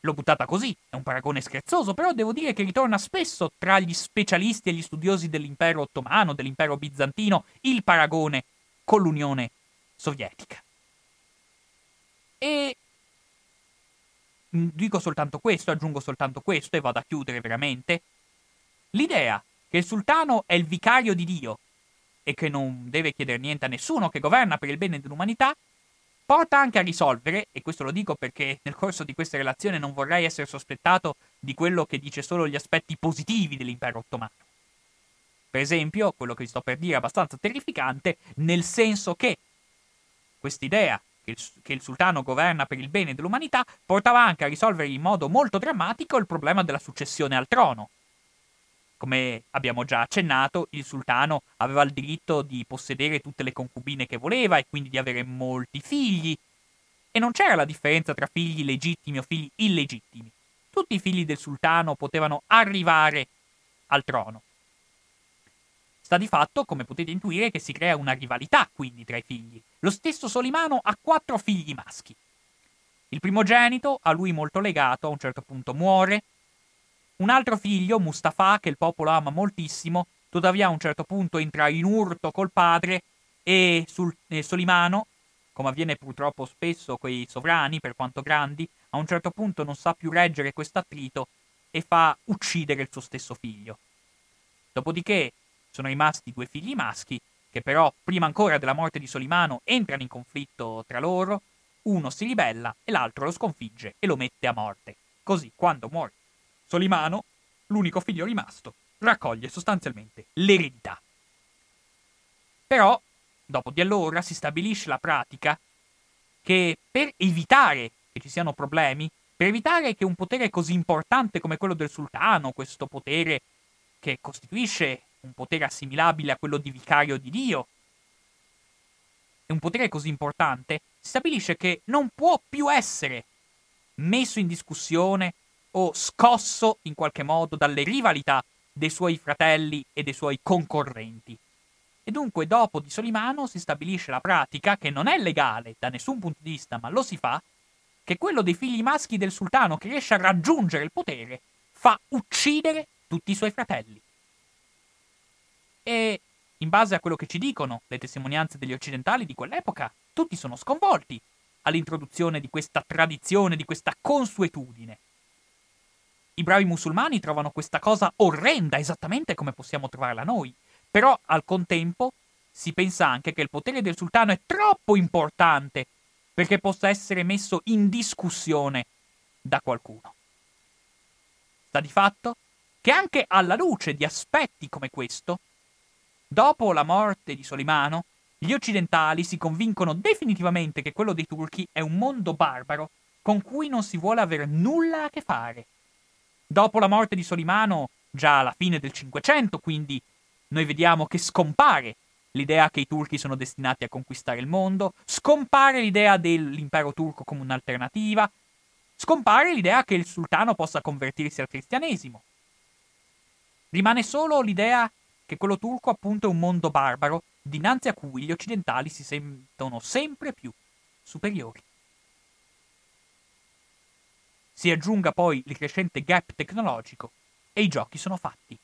L'ho buttata così, è un paragone scherzoso, però devo dire che ritorna spesso tra gli specialisti e gli studiosi dell'impero ottomano, dell'impero bizantino, il paragone con l'Unione Sovietica. E dico soltanto questo, aggiungo soltanto questo e vado a chiudere veramente. L'idea che il sultano è il vicario di Dio e che non deve chiedere niente a nessuno, che governa per il bene dell'umanità, porta anche a risolvere, e questo lo dico perché nel corso di questa relazione non vorrei essere sospettato di quello che dice solo gli aspetti positivi dell'impero ottomano. Per esempio, quello che vi sto per dire è abbastanza terrificante, nel senso che quest'idea che il, che il sultano governa per il bene dell'umanità portava anche a risolvere in modo molto drammatico il problema della successione al trono. Come abbiamo già accennato, il sultano aveva il diritto di possedere tutte le concubine che voleva e quindi di avere molti figli. E non c'era la differenza tra figli legittimi o figli illegittimi. Tutti i figli del sultano potevano arrivare al trono. Sta di fatto, come potete intuire, che si crea una rivalità quindi tra i figli. Lo stesso Solimano ha quattro figli maschi. Il primogenito, a lui molto legato, a un certo punto muore, un altro figlio, Mustafa, che il popolo ama moltissimo, tuttavia a un certo punto entra in urto col padre e sul, eh, Solimano, come avviene purtroppo spesso con i sovrani, per quanto grandi, a un certo punto non sa più reggere questo attrito e fa uccidere il suo stesso figlio. Dopodiché sono rimasti due figli maschi, che però, prima ancora della morte di Solimano, entrano in conflitto tra loro, uno si ribella e l'altro lo sconfigge e lo mette a morte. Così, quando muore Solimano, l'unico figlio rimasto, raccoglie sostanzialmente l'eredità. Però, dopo di allora, si stabilisce la pratica che per evitare che ci siano problemi, per evitare che un potere così importante come quello del sultano, questo potere che costituisce un potere assimilabile a quello di vicario di Dio, e un potere così importante, si stabilisce che non può più essere messo in discussione o scosso in qualche modo dalle rivalità dei suoi fratelli e dei suoi concorrenti. E dunque dopo di Solimano si stabilisce la pratica, che non è legale da nessun punto di vista, ma lo si fa, che quello dei figli maschi del sultano che riesce a raggiungere il potere fa uccidere tutti i suoi fratelli. E in base a quello che ci dicono le testimonianze degli occidentali di quell'epoca, tutti sono sconvolti all'introduzione di questa tradizione, di questa consuetudine. I bravi musulmani trovano questa cosa orrenda, esattamente come possiamo trovarla noi, però al contempo si pensa anche che il potere del sultano è troppo importante perché possa essere messo in discussione da qualcuno. Sta di fatto che anche alla luce di aspetti come questo, dopo la morte di Solimano, gli occidentali si convincono definitivamente che quello dei turchi è un mondo barbaro con cui non si vuole avere nulla a che fare. Dopo la morte di Solimano, già alla fine del Cinquecento, quindi, noi vediamo che scompare l'idea che i turchi sono destinati a conquistare il mondo, scompare l'idea dell'impero turco come un'alternativa, scompare l'idea che il sultano possa convertirsi al cristianesimo. Rimane solo l'idea che quello turco appunto è un mondo barbaro dinanzi a cui gli occidentali si sentono sempre più superiori. Si aggiunga poi il crescente gap tecnologico e i giochi sono fatti.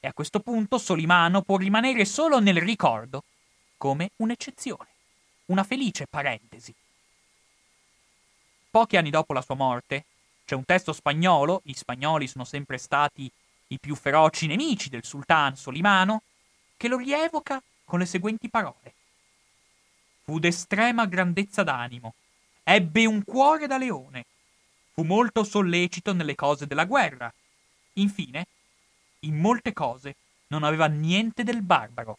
E a questo punto Solimano può rimanere solo nel ricordo come un'eccezione, una felice parentesi. Pochi anni dopo la sua morte, c'è un testo spagnolo, gli spagnoli sono sempre stati i più feroci nemici del sultano Solimano, che lo rievoca con le seguenti parole. Fu d'estrema grandezza d'animo, ebbe un cuore da leone, fu molto sollecito nelle cose della guerra. Infine, in molte cose non aveva niente del barbaro.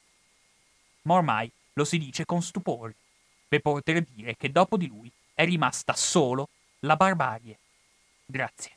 Ma ormai lo si dice con stupore, per poter dire che dopo di lui è rimasta solo la barbarie. Grazie.